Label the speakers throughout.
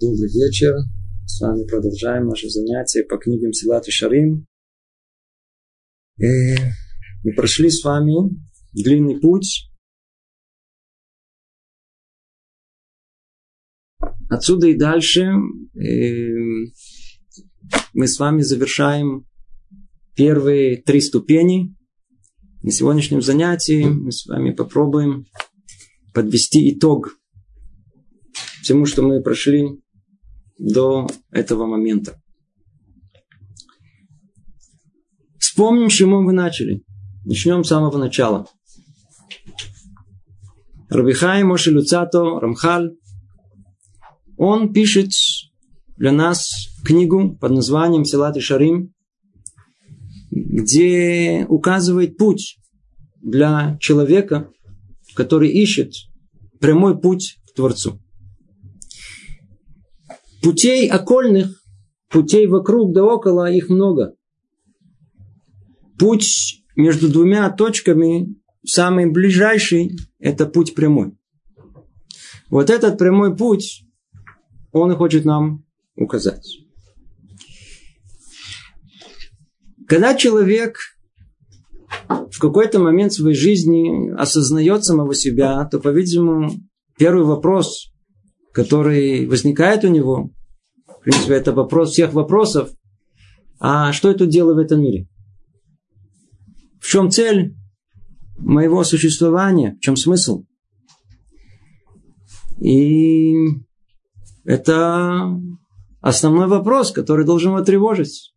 Speaker 1: Добрый вечер. С вами продолжаем наше занятие по книгам Силат и Шарим. И мы прошли с вами длинный путь. Отсюда и дальше мы с вами завершаем первые три ступени. На сегодняшнем занятии мы с вами попробуем подвести итог всему, что мы прошли до этого момента. Вспомним, с чему мы начали. Начнем с самого начала. Рабихай Моше Люцато Рамхаль, он пишет для нас книгу под названием Силат и Шарим, где указывает путь для человека, который ищет прямой путь к Творцу. Путей окольных, путей вокруг да около, их много. Путь между двумя точками, самый ближайший, это путь прямой. Вот этот прямой путь, он и хочет нам указать. Когда человек в какой-то момент своей жизни осознает самого себя, то, по-видимому, первый вопрос, который возникает у него, в принципе, это вопрос всех вопросов, а что я тут делаю в этом мире? В чем цель моего существования? В чем смысл? И это основной вопрос, который должен его тревожить.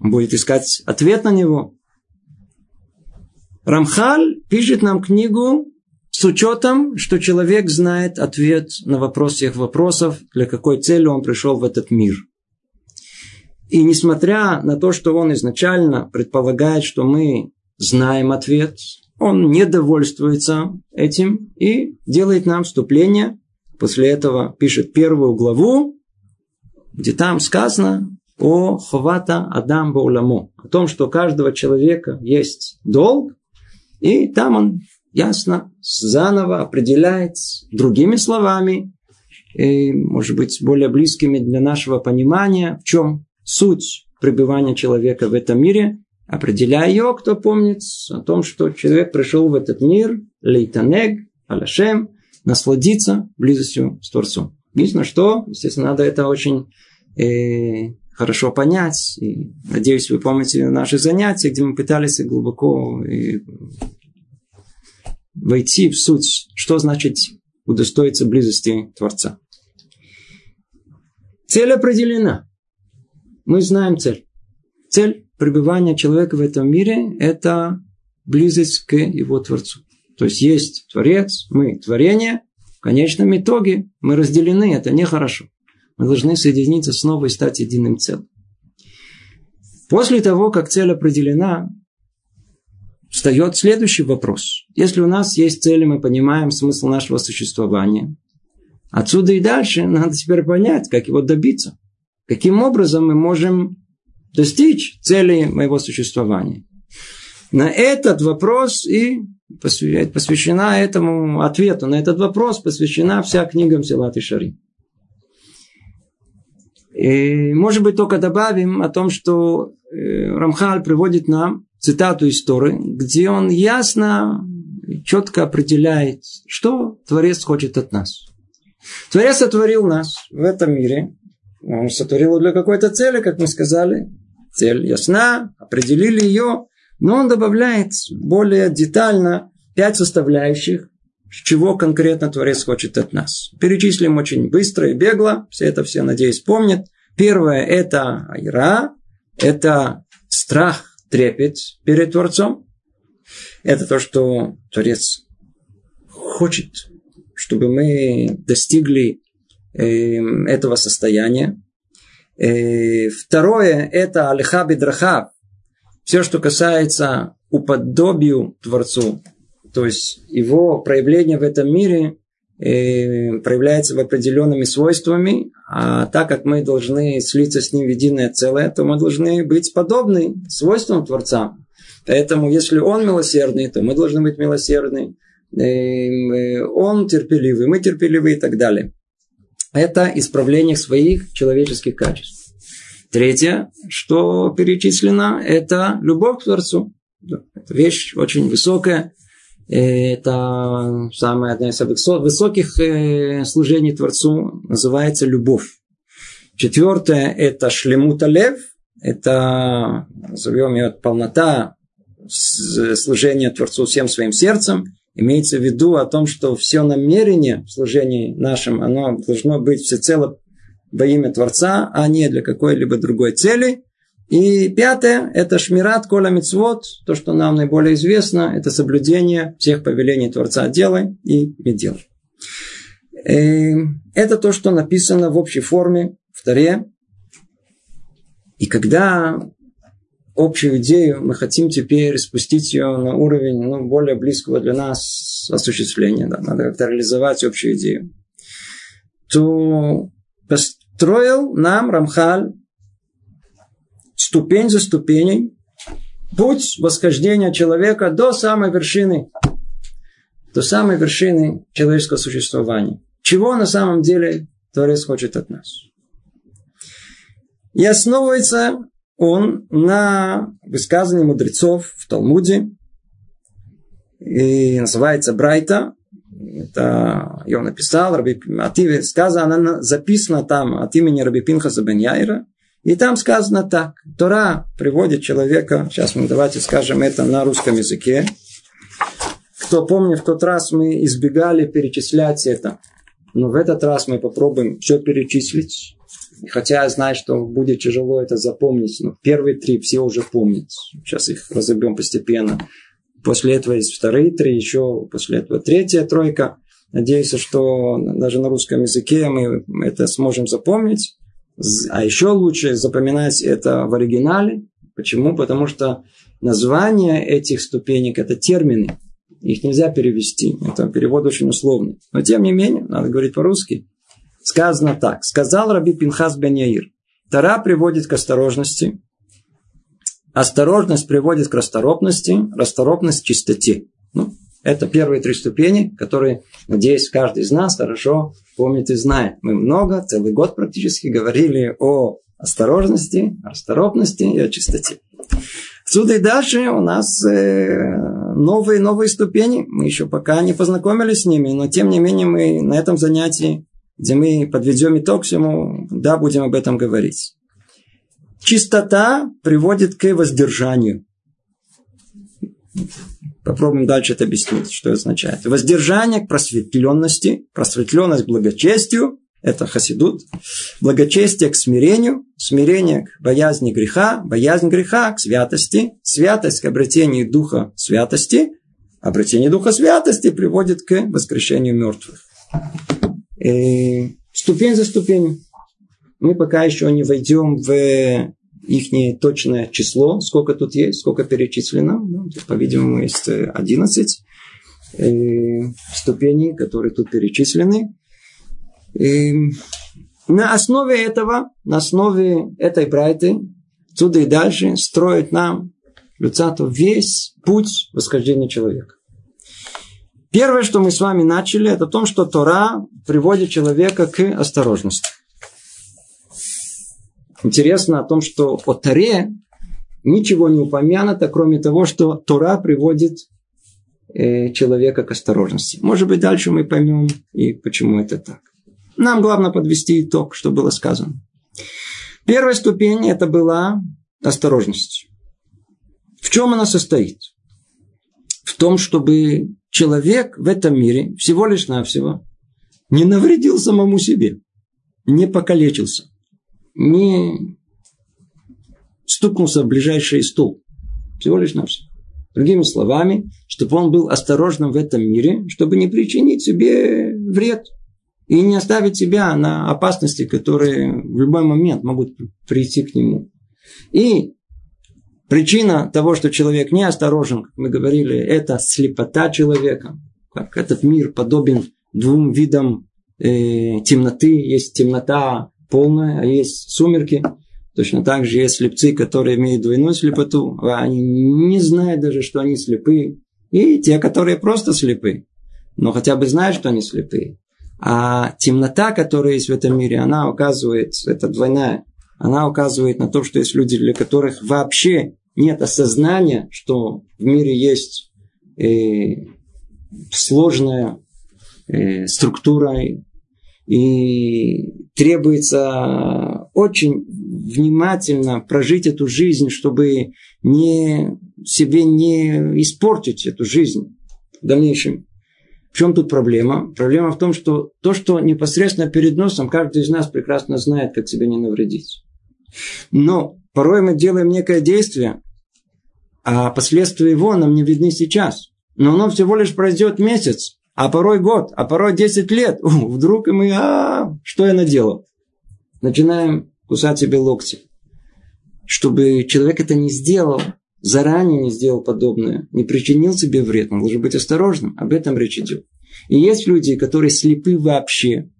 Speaker 1: Он будет искать ответ на него. Рамхаль пишет нам книгу с учетом, что человек знает ответ на вопрос всех вопросов, для какой цели он пришел в этот мир. И несмотря на то, что он изначально предполагает, что мы знаем ответ, он не довольствуется этим и делает нам вступление. После этого пишет первую главу, где там сказано о ховата Адам Бауламу, о том, что у каждого человека есть долг, и там он ясно, заново определяет другими словами, и, может быть, более близкими для нашего понимания, в чем суть пребывания человека в этом мире, определяя ее, кто помнит, о том, что человек пришел в этот мир, лейтанег, аляшем, насладиться близостью с Творцом. Единственное, что, естественно, надо это очень э, хорошо понять. И, надеюсь, вы помните наши занятия, где мы пытались глубоко и войти в суть, что значит удостоиться близости Творца. Цель определена. Мы знаем цель. Цель пребывания человека в этом мире – это близость к его Творцу. То есть есть Творец, мы творение. В конечном итоге мы разделены, это нехорошо. Мы должны соединиться снова и стать единым целым. После того, как цель определена, встает следующий вопрос. Если у нас есть цели, мы понимаем смысл нашего существования. Отсюда и дальше надо теперь понять, как его добиться. Каким образом мы можем достичь цели моего существования. На этот вопрос и посвящена этому ответу, на этот вопрос посвящена вся книга Мсилат и Шари. И, может быть, только добавим о том, что э, Рамхаль приводит нам цитату из Торы, где он ясно, четко определяет, что Творец хочет от нас. Творец сотворил нас в этом мире. Он сотворил для какой-то цели, как мы сказали. Цель ясна, определили ее, но он добавляет более детально пять составляющих, чего конкретно Творец хочет от нас. Перечислим очень быстро и бегло, все это все, надеюсь, помнят. Первое – это айра, это страх трепет перед Творцом. Это то, что Творец хочет, чтобы мы достигли э, этого состояния. Э, второе – это алиха бедраха. Все, что касается уподобию Творцу, то есть его проявление в этом мире э, проявляется в определенными свойствами, а так как мы должны слиться с ним в единое целое, то мы должны быть подобны свойствам Творца. Поэтому, если он милосердный, то мы должны быть милосердны. Он терпеливый, мы терпеливы и так далее. это исправление своих человеческих качеств. Третье, что перечислено, это любовь к Творцу. Это вещь очень высокая. Это самое одно из высоких э, служений Творцу называется любовь. Четвертое – это шлемута лев. Это, назовем ее, полнота служения Творцу всем своим сердцем. Имеется в виду о том, что все намерение в служении нашим, оно должно быть всецело во имя Творца, а не для какой-либо другой цели. И пятое – это шмират кола мицвод, то, что нам наиболее известно, это соблюдение всех повелений Творца «делай» и «не делай». Эм, это то, что написано в общей форме в Таре. И когда общую идею мы хотим теперь спустить ее на уровень ну, более близкого для нас осуществления, да, надо как-то реализовать общую идею, то построил нам Рамхаль ступень за ступеней путь восхождения человека до самой вершины, до самой вершины человеческого существования. Чего на самом деле Творец хочет от нас? И основывается он на высказывании мудрецов в Талмуде. И называется Брайта. Это его написал Раби Ативе. Сказано, она записана там от имени Раби Пинхаса бен Яира. И там сказано так. Тора приводит человека, сейчас мы давайте скажем это на русском языке. Кто помнит, в тот раз мы избегали перечислять это. Но в этот раз мы попробуем все перечислить. Хотя я знаю, что будет тяжело это запомнить. Но первые три все уже помнят. Сейчас их разобьем постепенно. После этого есть вторые три, еще после этого третья тройка. Надеюсь, что даже на русском языке мы это сможем запомнить. А еще лучше запоминать это в оригинале. Почему? Потому что название этих ступенек – это термины. Их нельзя перевести. Это перевод очень условный. Но тем не менее, надо говорить по-русски. Сказано так. Сказал Раби Пинхас бен Яир. Тара приводит к осторожности. Осторожность приводит к расторопности. Расторопность чистоте. Ну, это первые три ступени, которые, надеюсь, каждый из нас хорошо помнит и знает. Мы много, целый год практически говорили о осторожности, о расторопности и о чистоте. Отсюда и дальше у нас э, новые новые ступени. Мы еще пока не познакомились с ними, но тем не менее мы на этом занятии, где мы подведем итог всему, да, будем об этом говорить. Чистота приводит к воздержанию. Попробуем дальше это объяснить, что это означает. Воздержание к просветленности, просветленность к благочестию, это хасидут, благочестие к смирению, смирение к боязни греха, боязнь греха к святости, святость к обретению духа святости, обретение духа святости приводит к воскрешению мертвых. И ступень за ступенью. Мы пока еще не войдем в их точное число, сколько тут есть, сколько перечислено. Ну, по-видимому, есть 11 э, ступеней, которые тут перечислены. И на основе этого, на основе этой брайты, отсюда и дальше строит нам Люцатов весь путь восхождения человека. Первое, что мы с вами начали, это то, что Тора приводит человека к осторожности интересно о том, что о Торе ничего не упомянуто, кроме того, что Тора приводит э, человека к осторожности. Может быть, дальше мы поймем и почему это так. Нам главное подвести итог, что было сказано. Первая ступень это была осторожность. В чем она состоит? В том, чтобы человек в этом мире всего лишь навсего не навредил самому себе, не покалечился не стукнулся в ближайший стул. Всего лишь навсего. Другими словами, чтобы он был осторожным в этом мире, чтобы не причинить себе вред и не оставить себя на опасности, которые в любой момент могут прийти к нему. И причина того, что человек неосторожен, как мы говорили, это слепота человека. Как этот мир подобен двум видам э, темноты. Есть темнота полная, а есть сумерки. Точно так же есть слепцы, которые имеют двойную слепоту, а они не знают даже, что они слепы. И те, которые просто слепы, но хотя бы знают, что они слепы. А темнота, которая есть в этом мире, она указывает, это двойная, она указывает на то, что есть люди, для которых вообще нет осознания, что в мире есть э, сложная э, структура и требуется очень внимательно прожить эту жизнь, чтобы не, себе не испортить эту жизнь в дальнейшем. В чем тут проблема? Проблема в том, что то, что непосредственно перед носом, каждый из нас прекрасно знает, как себе не навредить. Но порой мы делаем некое действие, а последствия его нам не видны сейчас. Но оно всего лишь пройдет месяц, а порой год, а порой 10 лет. Вдруг мы, а, что я наделал? Начинаем кусать себе локти. Чтобы человек это не сделал, заранее не сделал подобное, не причинил себе вред, он должен быть осторожным. Об этом речь идет. И есть люди, которые слепы вообще,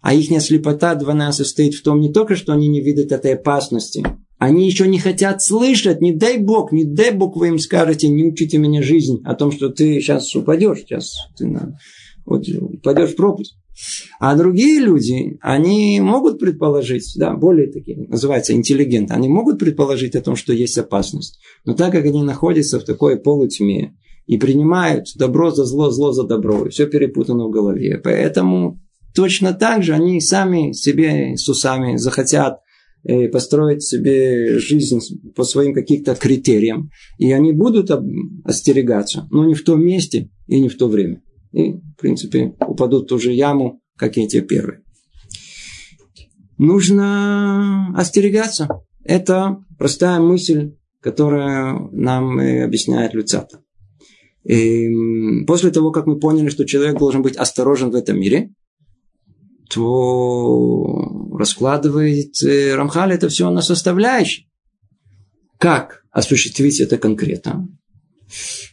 Speaker 1: а их слепота двойная состоит в том не только, что они не видят этой опасности, они еще не хотят слышать, не дай Бог, не дай Бог вы им скажете, не учите меня жизнь о том, что ты сейчас упадешь, сейчас ты на, вот, упадешь в пропасть. А другие люди, они могут предположить, да, более такие, называется интеллигент, они могут предположить о том, что есть опасность. Но так как они находятся в такой полутьме и принимают добро за зло, зло за добро, и все перепутано в голове, поэтому точно так же они сами себе с усами захотят построить себе жизнь по своим каким-то критериям. И они будут остерегаться, но не в том месте и не в то время. И, в принципе, упадут в ту же яму, как и те первые. Нужно остерегаться. Это простая мысль, которая нам объясняет Люцата. И после того, как мы поняли, что человек должен быть осторожен в этом мире, то раскладывает э, Рамхаль это все на составляющие. Как осуществить это конкретно?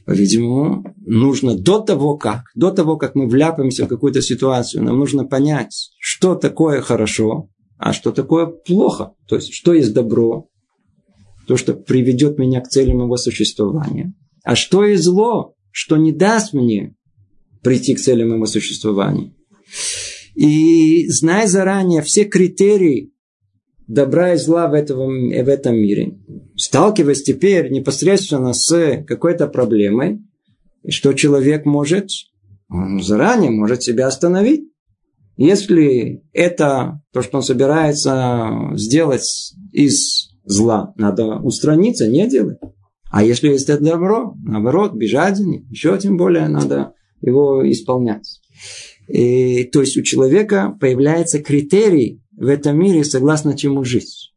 Speaker 1: По-видимому, нужно до того, как, до того, как мы вляпаемся в какую-то ситуацию, нам нужно понять, что такое хорошо, а что такое плохо. То есть, что есть добро, то, что приведет меня к цели моего существования. А что есть зло, что не даст мне прийти к цели моего существования. И зная заранее все критерии добра и зла в этом, в этом мире, сталкиваясь теперь непосредственно с какой-то проблемой, что человек может, он заранее может себя остановить. Если это то, что он собирается сделать из зла, надо устраниться, не делать. А если есть это добро, наоборот, бежать за ним, еще тем более надо его исполнять. И, то есть у человека появляется критерий в этом мире, согласно чему жить.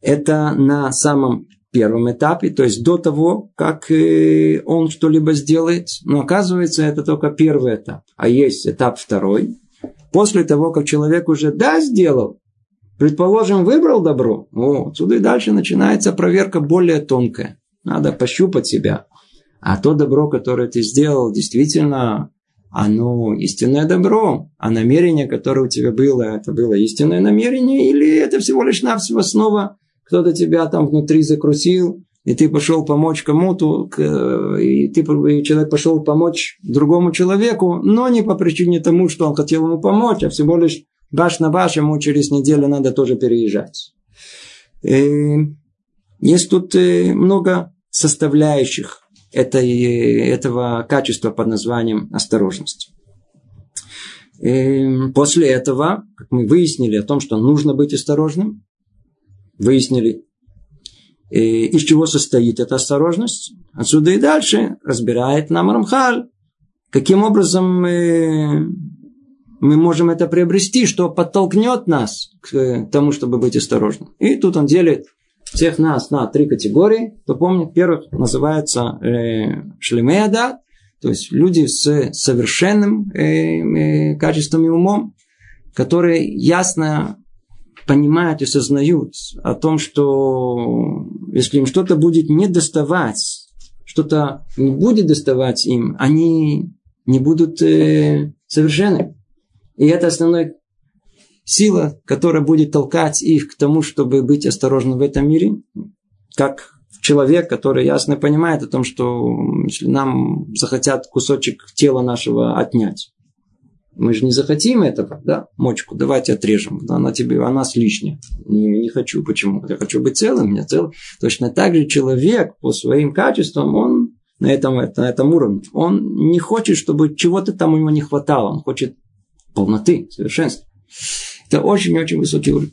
Speaker 1: Это на самом первом этапе, то есть до того, как э, он что-либо сделает. Но оказывается, это только первый этап. А есть этап второй. После того, как человек уже да, сделал, предположим, выбрал добро, о, отсюда и дальше начинается проверка более тонкая. Надо пощупать себя. А то добро, которое ты сделал, действительно оно истинное добро, а намерение, которое у тебя было, это было истинное намерение, или это всего лишь навсего снова кто-то тебя там внутри закрутил, и ты пошел помочь кому-то, и, ты, и человек пошел помочь другому человеку, но не по причине тому, что он хотел ему помочь, а всего лишь баш на баш ему через неделю надо тоже переезжать. И есть тут э, много составляющих этой, этого качества под названием осторожность. И после этого, как мы выяснили о том, что нужно быть осторожным, выяснили, из чего состоит эта осторожность, отсюда и дальше разбирает нам Рамхаль, каким образом мы, мы можем это приобрести, что подтолкнет нас к тому, чтобы быть осторожным. И тут он делит всех нас на три категории. Кто помнит, первых называется э, шлемеада, то есть люди с совершенным э, э, качеством и умом, которые ясно понимают и сознают о том, что если им что-то будет не доставать, что-то не будет доставать им, они не будут э, совершенны. И это основной сила, которая будет толкать их к тому, чтобы быть осторожным в этом мире, как человек, который ясно понимает о том, что если нам захотят кусочек тела нашего отнять, Мы же не захотим этого, да, мочку, давайте отрежем. Она тебе, она нас лишняя. Не, не хочу. Почему? Я хочу быть целым, меня целым. Точно так же человек по своим качествам, он на этом, на этом уровне. Он не хочет, чтобы чего-то там у него не хватало. Он хочет полноты, совершенства. Это очень-очень высокий уровень.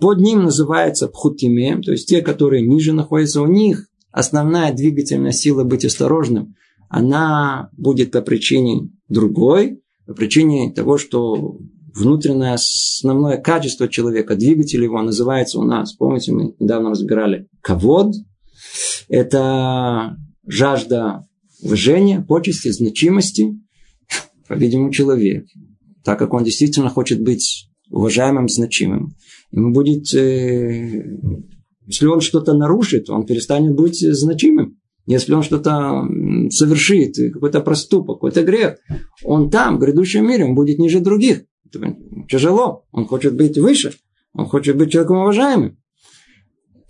Speaker 1: Под ним называется пхутиме, то есть те, которые ниже находятся у них, основная двигательная сила быть осторожным, она будет по причине другой, по причине того, что внутреннее основное качество человека, двигатель его называется у нас, помните, мы недавно разбирали, ковод, это жажда уважения, почести, значимости, по-видимому, человек, так как он действительно хочет быть уважаемым, значимым. Ему будет, э, если он что-то нарушит, он перестанет быть значимым. Если он что-то совершит, какой-то проступок, какой-то грех, он там, в грядущем мире, он будет ниже других. Тяжело. Он хочет быть выше. Он хочет быть человеком уважаемым.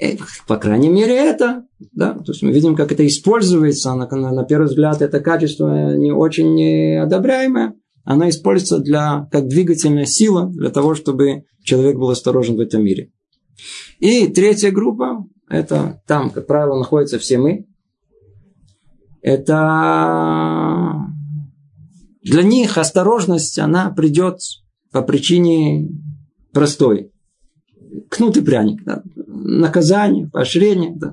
Speaker 1: И, по крайней мере, это. Да? То есть мы видим, как это используется. На, на, на первый взгляд, это качество не очень одобряемое. Оно используется для, как двигательная сила для того, чтобы человек был осторожен в этом мире. И третья группа, это там, как правило, находятся все мы, это для них осторожность, она придет по причине простой. Кнут и пряник. Да. Наказание, поощрение. Да.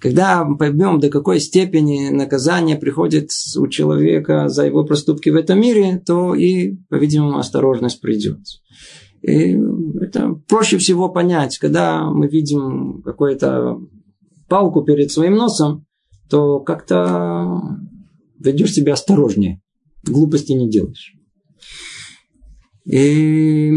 Speaker 1: Когда мы поймем, до какой степени наказание приходит у человека за его проступки в этом мире, то и, по-видимому, осторожность придет. И это проще всего понять, когда мы видим какую-то палку перед своим носом, то как-то ведешь себя осторожнее. Глупости не делаешь. И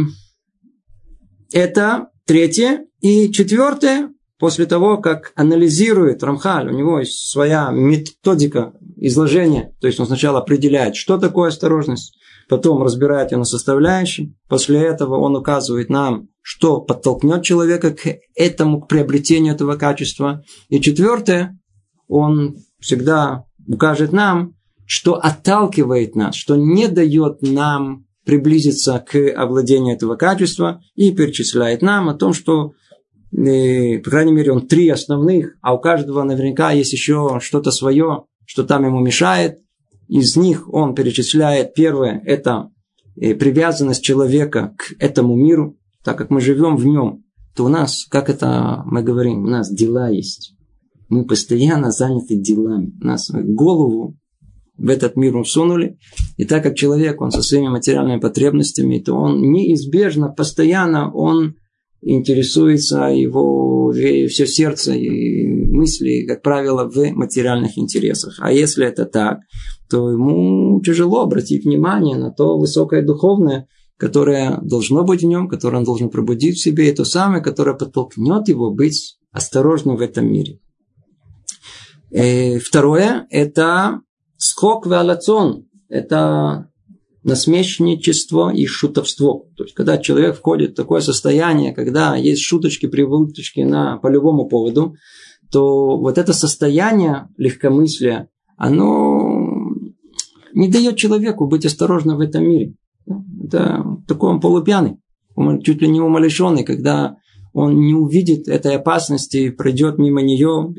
Speaker 1: это третье. И четвертое, после того, как анализирует Рамхаль, у него есть своя методика изложения, то есть он сначала определяет, что такое осторожность, потом разбирает ее на составляющие, после этого он указывает нам, что подтолкнет человека к этому, к приобретению этого качества. И четвертое, он всегда укажет нам, что отталкивает нас, что не дает нам приблизиться к овладению этого качества и перечисляет нам о том, что, по крайней мере, он три основных, а у каждого наверняка есть еще что-то свое, что там ему мешает. Из них он перечисляет первое – это э, привязанность человека к этому миру, так как мы живем в нем, то у нас, как это мы говорим, у нас дела есть. Мы постоянно заняты делами. Нас голову в этот мир усунули. И так как человек, он со своими материальными потребностями, то он неизбежно, постоянно он интересуется, его все сердце и мысли, как правило, в материальных интересах. А если это так, то ему тяжело обратить внимание на то высокое духовное, которое должно быть в нем, которое он должен пробудить в себе, и то самое, которое подтолкнет его быть осторожным в этом мире. И э, второе – это скок валацон. Это насмешничество и шутовство. То есть, когда человек входит в такое состояние, когда есть шуточки, привычки на, по любому поводу, то вот это состояние легкомыслия, оно не дает человеку быть осторожным в этом мире. Это такой он полупьяный, он чуть ли не умалишенный, когда он не увидит этой опасности, пройдет мимо нее,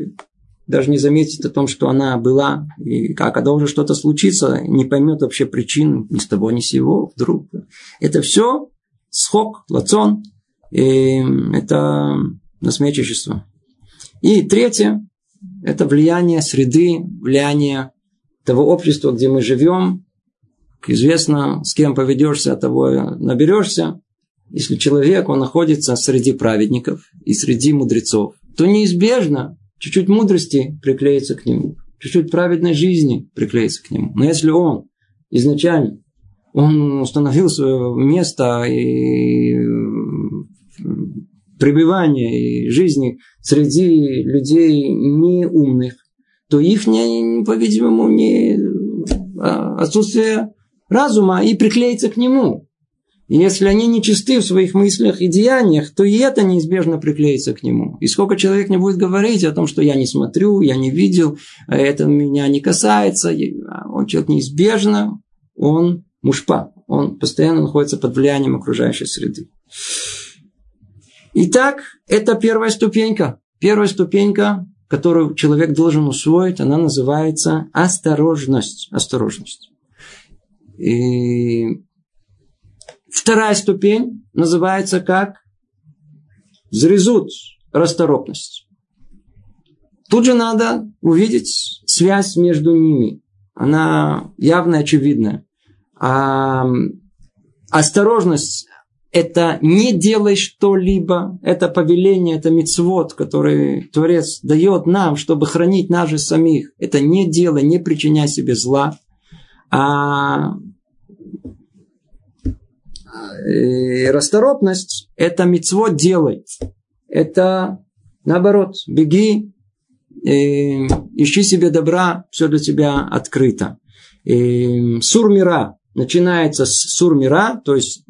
Speaker 1: даже не заметит о том, что она была, и как, когда уже что-то случится, не поймет вообще причин ни с того, ни с сего, вдруг. Это все схок, лацон, и это насмешничество. И третье, это влияние среды, влияние того общества, где мы живем. Известно, с кем поведешься, от того наберешься. Если человек, он находится среди праведников и среди мудрецов, то неизбежно чуть-чуть мудрости приклеится к нему, чуть-чуть праведной жизни приклеится к нему. Но если он изначально он установил свое место и пребывания и жизни среди людей неумных, то их, по-видимому, не а, отсутствие разума и приклеится к нему. И если они не чисты в своих мыслях и деяниях, то и это неизбежно приклеится к нему. И сколько человек не будет говорить о том, что я не смотрю, я не видел, это меня не касается, он человек неизбежно, он мушпа. Он постоянно находится под влиянием окружающей среды. Итак, это первая ступенька. Первая ступенька, которую человек должен усвоить, она называется осторожность. Осторожность. И вторая ступень называется как зрезут, расторопность. Тут же надо увидеть связь между ними. Она явно очевидная. А осторожность это не делай что-либо, это повеление, это мицвод, который Творец дает нам, чтобы хранить нас же самих. Это не делай, не причиняй себе зла. А э, расторопность – это мицвод делай. Это наоборот, беги, э, ищи себе добра, все для тебя открыто. Э, сурмира начинается с сурмира, то есть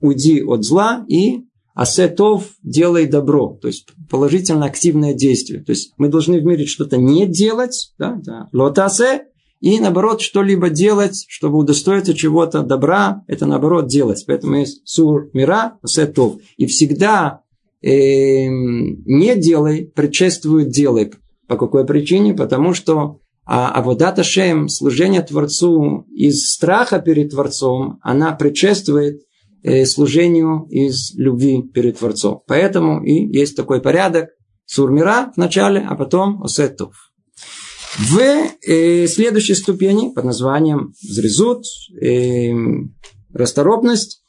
Speaker 1: уйди от зла и асетов делай добро, то есть положительно активное действие. То есть мы должны в мире что-то не делать, да, да, лотасе, и наоборот что-либо делать, чтобы удостоиться чего-то добра, это наоборот делать. Поэтому есть сур мира, асетов. И всегда э, не делай предшествует делай. По какой причине? Потому что а Аводата Шем, служение Творцу из страха перед Творцом, она предшествует Э, служению из любви перед Творцом. Поэтому и есть такой порядок. Сурмира в начале, а потом Осетов. В э, следующей ступени под названием Зрезут, э, расторопность,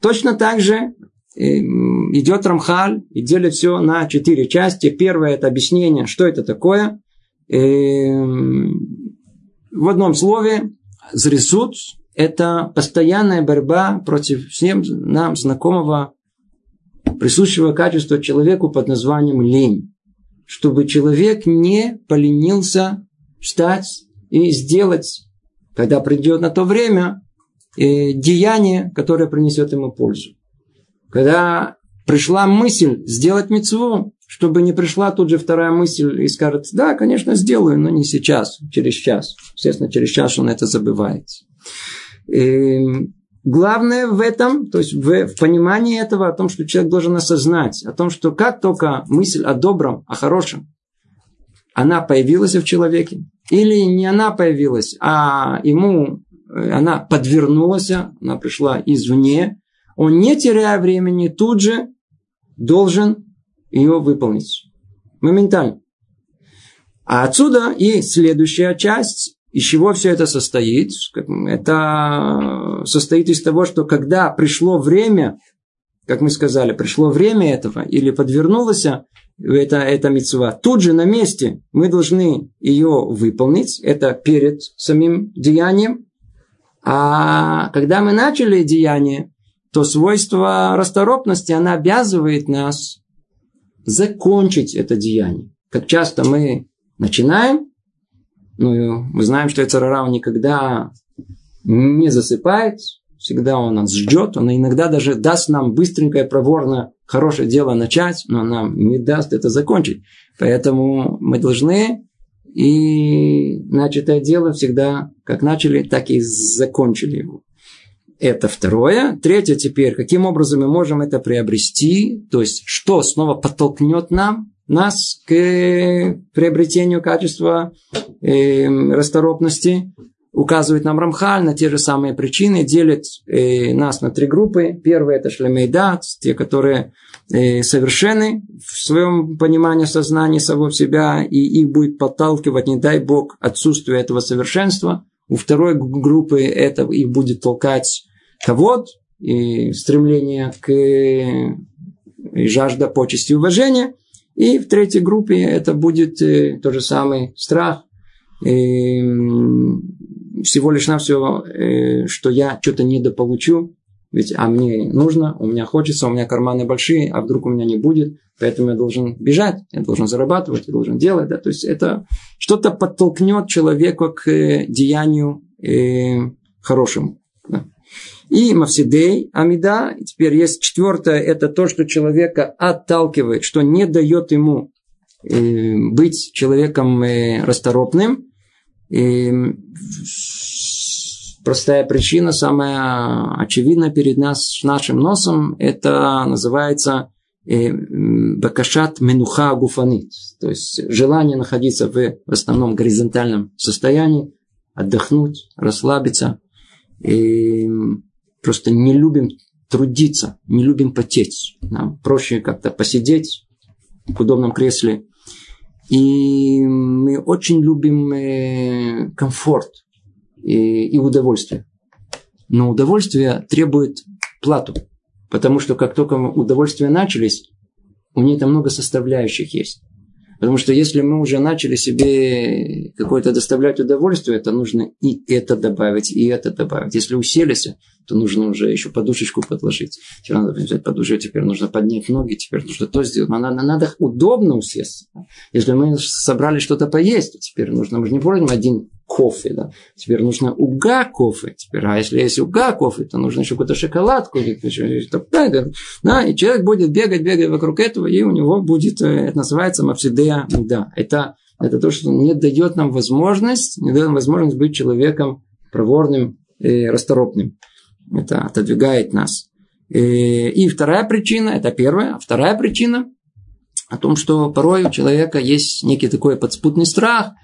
Speaker 1: точно так же э, идет Рамхаль и делит все на четыре части. Первое это объяснение, что это такое. Э, в одном слове, Зрезут это постоянная борьба против всем нам знакомого присущего качества человеку под названием лень. Чтобы человек не поленился встать и сделать, когда придет на то время, э, деяние, которое принесет ему пользу. Когда пришла мысль сделать мецву, чтобы не пришла тут же вторая мысль и скажет, да, конечно, сделаю, но не сейчас, через час. Естественно, через час он это забывает. Эм, главное в этом, то есть в, в понимании этого, о том, что человек должен осознать, о том, что как только мысль о добром, о хорошем, она появилась в человеке, или не она появилась, а ему э, она подвернулась, она пришла извне, он, не теряя времени, тут же должен ее выполнить. Моментально. А отсюда и следующая часть из чего все это состоит? Это состоит из того, что когда пришло время, как мы сказали, пришло время этого, или подвернулось это, это мецва, тут же на месте мы должны ее выполнить, это перед самим деянием. А когда мы начали деяние, то свойство расторопности, она обязывает нас закончить это деяние. Как часто мы начинаем, ну, мы знаем, что Эцерара никогда не засыпает, всегда он нас ждет, он иногда даже даст нам быстренько и проворно хорошее дело начать, но нам не даст это закончить. Поэтому мы должны и начатое дело всегда как начали, так и закончили его. Это второе. Третье теперь, каким образом мы можем это приобрести, то есть что снова подтолкнет нам нас к приобретению качества э, расторопности, указывает нам Рамхаль на те же самые причины, делит э, нас на три группы. Первое это шлемейдат, те, которые э, совершенны в своем понимании сознания самого себя, и их будет подталкивать, не дай Бог, отсутствие этого совершенства. У второй группы это их будет толкать кого и стремление к и жажда почести и уважения. И в третьей группе это будет э, тот же самый страх. И всего лишь на все, э, что я что-то недополучу, ведь а мне нужно, у меня хочется, у меня карманы большие, а вдруг у меня не будет, поэтому я должен бежать, я должен зарабатывать, я должен делать. Да? То есть это что-то подтолкнет человека к э, деянию э, хорошему. И Мавсидей, Амида. И теперь есть четвертое, это то, что человека отталкивает, что не дает ему э, быть человеком э, расторопным. Э, простая причина, самая очевидная перед нас, нашим носом, это называется э, бакашат менуха гуфанит. То есть желание находиться в, в основном горизонтальном состоянии, отдохнуть, расслабиться. И просто не любим трудиться, не любим потеть. Нам проще как-то посидеть в удобном кресле. И мы очень любим э, комфорт и, удовольствие. Но удовольствие требует плату. Потому что как только удовольствия начались, у нее там много составляющих есть. Потому что если мы уже начали себе какое-то доставлять удовольствие, то нужно и это добавить, и это добавить. Если уселись, то нужно уже еще подушечку подложить. Теперь надо взять подушечку, теперь нужно поднять ноги, теперь нужно то сделать. Надо, надо удобно усесться. Если мы собрали что-то поесть, теперь нужно, мы же не просим один кофе, да. Теперь нужно уга кофе. Теперь, а если есть уга кофе, то нужно еще какую-то шоколадку. Да, и человек будет бегать, бегать вокруг этого, и у него будет, э, это называется мапсидея да. Это, это то, что не дает нам возможность, не дает нам возможность быть человеком проворным и расторопным. Это отодвигает нас. И, и вторая причина, это первая, вторая причина о том, что порой у человека есть некий такой подспутный страх –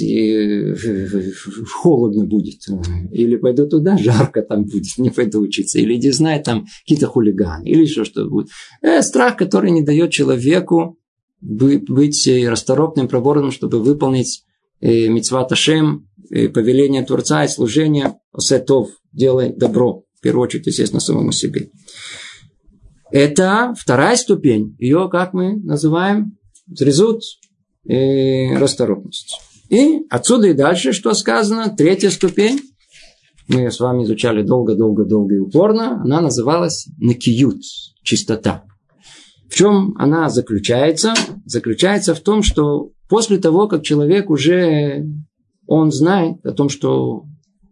Speaker 1: и холодно будет. Или пойду туда, жарко там будет, не пойду учиться. Или не знаю, там какие-то хулиганы, или еще что-то будет. Э, страх, который не дает человеку быть расторопным, проворным, чтобы выполнить э, митцва Ташем, э, повеление Творца и служение Осетов, делай добро. В первую очередь, естественно, самому себе. Это вторая ступень. Ее, как мы называем, зрезут и расторопность. И отсюда и дальше, что сказано, третья ступень, мы с вами изучали долго-долго-долго и упорно, она называлась накиют, чистота. В чем она заключается? Заключается в том, что после того, как человек уже, он знает о том, что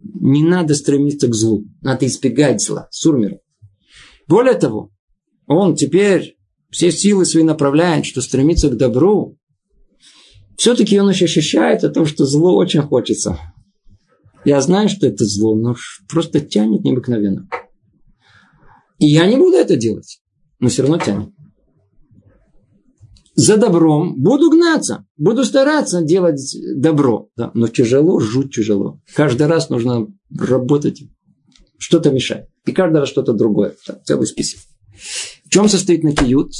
Speaker 1: не надо стремиться к злу, надо избегать зла, сурмера. Более того, он теперь все силы свои направляет, что стремится к добру, все-таки он ощущает о том, что зло очень хочется. Я знаю, что это зло, но просто тянет необыкновенно. И я не буду это делать, но все равно тянет. За добром буду гнаться, буду стараться делать добро. Да, но тяжело, жуть тяжело. Каждый раз нужно работать, что-то мешает. И каждый раз что-то другое. Так, целый список. В чем состоит накиют?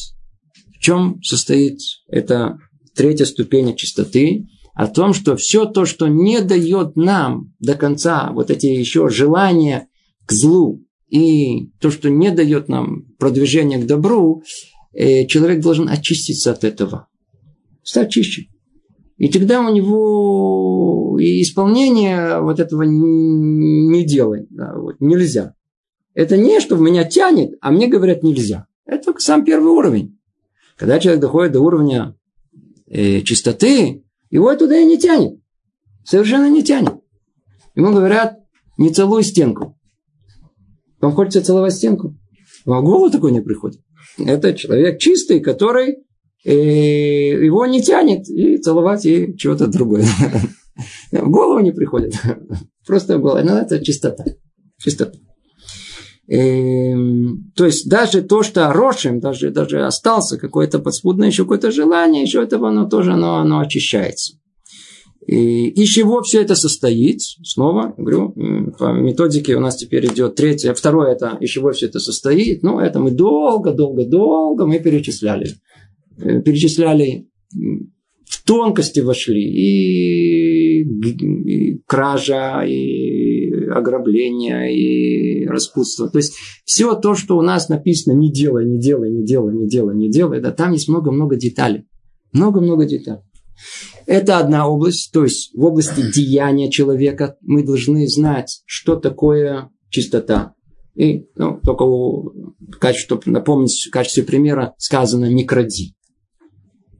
Speaker 1: В чем состоит это третья ступень чистоты, о том, что все то, что не дает нам до конца вот эти еще желания к злу и то, что не дает нам продвижение к добру, э, человек должен очиститься от этого. Стать чище. И тогда у него исполнение вот этого не делай. Да, вот, нельзя. Это не, что в меня тянет, а мне говорят нельзя. Это сам первый уровень. Когда человек доходит до уровня э, чистоты, его туда и не тянет. Совершенно не тянет. Ему говорят, не целуй стенку. Вам хочется целовать стенку? Вам в голову такой не приходит. Это человек чистый, который э, его не тянет и целовать и чего-то другое. В голову не приходит. Просто в голову. Но это чистота. Чистота. Эм, то есть даже то, что Рошем, даже, даже остался какое-то подспудное еще какое-то желание, еще этого оно тоже оно, оно очищается. И из чего все это состоит? Снова, говорю, по методике у нас теперь идет третье. Второе это из чего все это состоит. Ну, это мы долго-долго-долго мы перечисляли. Э, перечисляли в тонкости вошли. И, и кража, и ограбление, и распутство. То есть, все то, что у нас написано, не делай, не делай, не делай, не делай, не делай, да, там есть много-много деталей. Много-много деталей. Это одна область, то есть в области деяния человека мы должны знать, что такое чистота. И ну, только у, чтобы напомнить, в качестве примера сказано «не кради».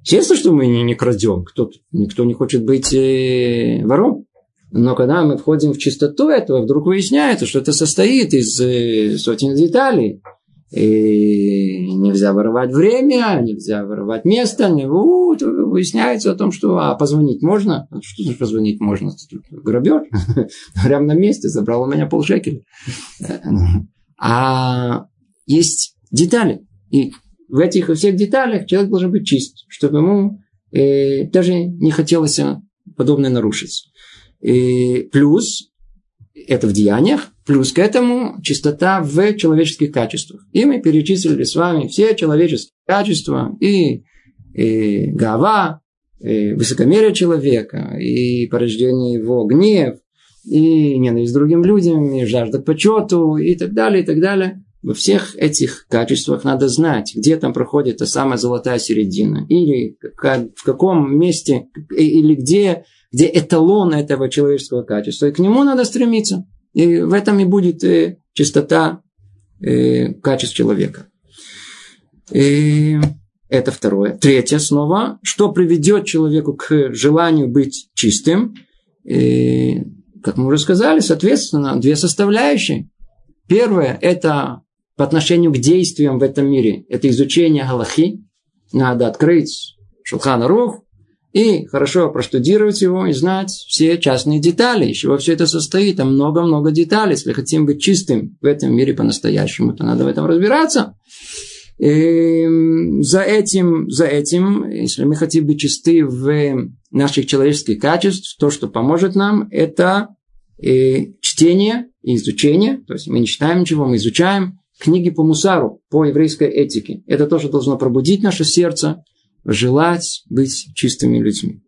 Speaker 1: Естественно, что мы не, не крадем. Кто, никто не хочет быть э, вором. Но когда мы входим в чистоту этого, вдруг выясняется, что это состоит из э, сотен деталей. И нельзя воровать время, нельзя воровать место. Не, вот, выясняется о том, что а позвонить можно. Что значит позвонить можно? Грабеж. Прямо на месте забрал у меня полшекеля. А есть детали. И в этих всех деталях человек должен быть чист, чтобы ему э, даже не хотелось подобное нарушить. И плюс это в деяниях, плюс к этому чистота в человеческих качествах. И мы перечислили с вами все человеческие качества и, и гава, и высокомерие человека, и порождение его гнев, и ненависть к другим людям, и жажда к почету, и так далее, и так далее. Во всех этих качествах надо знать, где там проходит та самая золотая середина, или как, в каком месте, или где где эталон этого человеческого качества. И к нему надо стремиться. И в этом и будет э, чистота э, качеств человека. И это второе. Третье снова. Что приведет человеку к желанию быть чистым? И, как мы уже сказали, соответственно, две составляющие. Первое – это по отношению к действиям в этом мире. Это изучение Галахи. Надо открыть Шулхан Рух, и хорошо проштудировать его и знать все частные детали, из чего все это состоит. Там много-много деталей. Если хотим быть чистым в этом мире по-настоящему, то надо в этом разбираться. И за этим, за этим, если мы хотим быть чисты в наших человеческих качествах, то, что поможет нам, это и чтение и изучение. То есть мы не читаем ничего, мы изучаем книги по мусару, по еврейской этике. Это то, что должно пробудить наше сердце, желать быть чистыми людьми.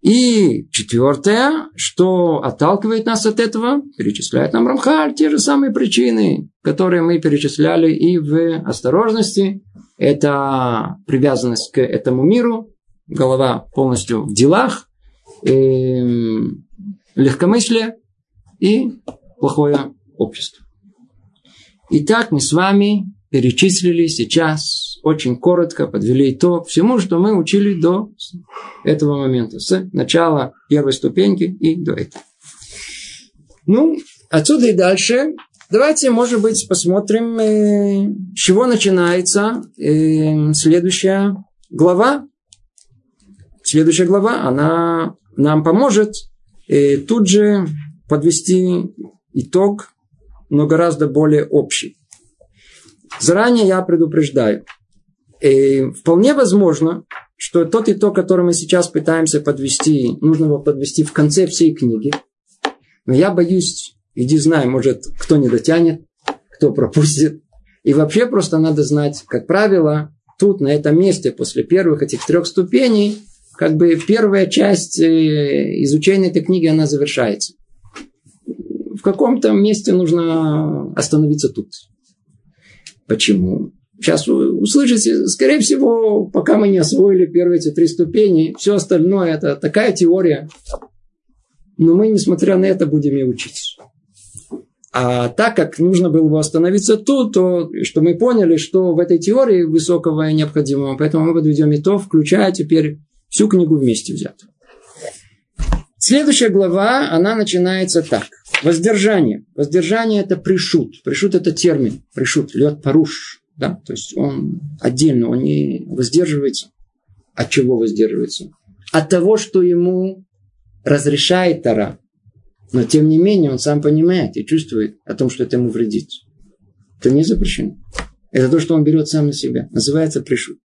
Speaker 1: И четвертое, что отталкивает нас от этого, перечисляет нам Рамхаль те же самые причины, которые мы перечисляли и в осторожности. Это привязанность к этому миру, голова полностью в делах, легкомыслие и плохое общество. Итак, мы с вами перечислили сейчас очень коротко, подвели итог всему, что мы учили до этого момента, с начала первой ступеньки и до этого. Ну, отсюда и дальше давайте, может быть, посмотрим, э, с чего начинается э, следующая глава. Следующая глава, она нам поможет э, тут же подвести итог, но гораздо более общий. Заранее я предупреждаю. И вполне возможно, что тот итог, который мы сейчас пытаемся подвести, нужно его подвести в конце всей книги. Но я боюсь, иди знай, может, кто не дотянет, кто пропустит. И вообще просто надо знать, как правило, тут, на этом месте, после первых этих трех ступеней, как бы первая часть э, изучения этой книги, она завершается. В каком-то месте нужно остановиться тут. Почему? Сейчас услышите, скорее всего, пока мы не освоили первые эти три ступени, все остальное это такая теория. Но мы, несмотря на это, будем и учиться. А так как нужно было бы остановиться тут, то что мы поняли, что в этой теории высокого и необходимого, поэтому мы подведем итог, включая теперь всю книгу вместе взятую. Следующая глава, она начинается так. Воздержание. Воздержание это пришут. Пришут это термин. Пришут. Лед поруш. Да? То есть он отдельно, он не воздерживается. От чего воздерживается? От того, что ему разрешает Тара. Но тем не менее он сам понимает и чувствует о том, что это ему вредит. Это не запрещено. Это то, что он берет сам на себя. Называется пришут.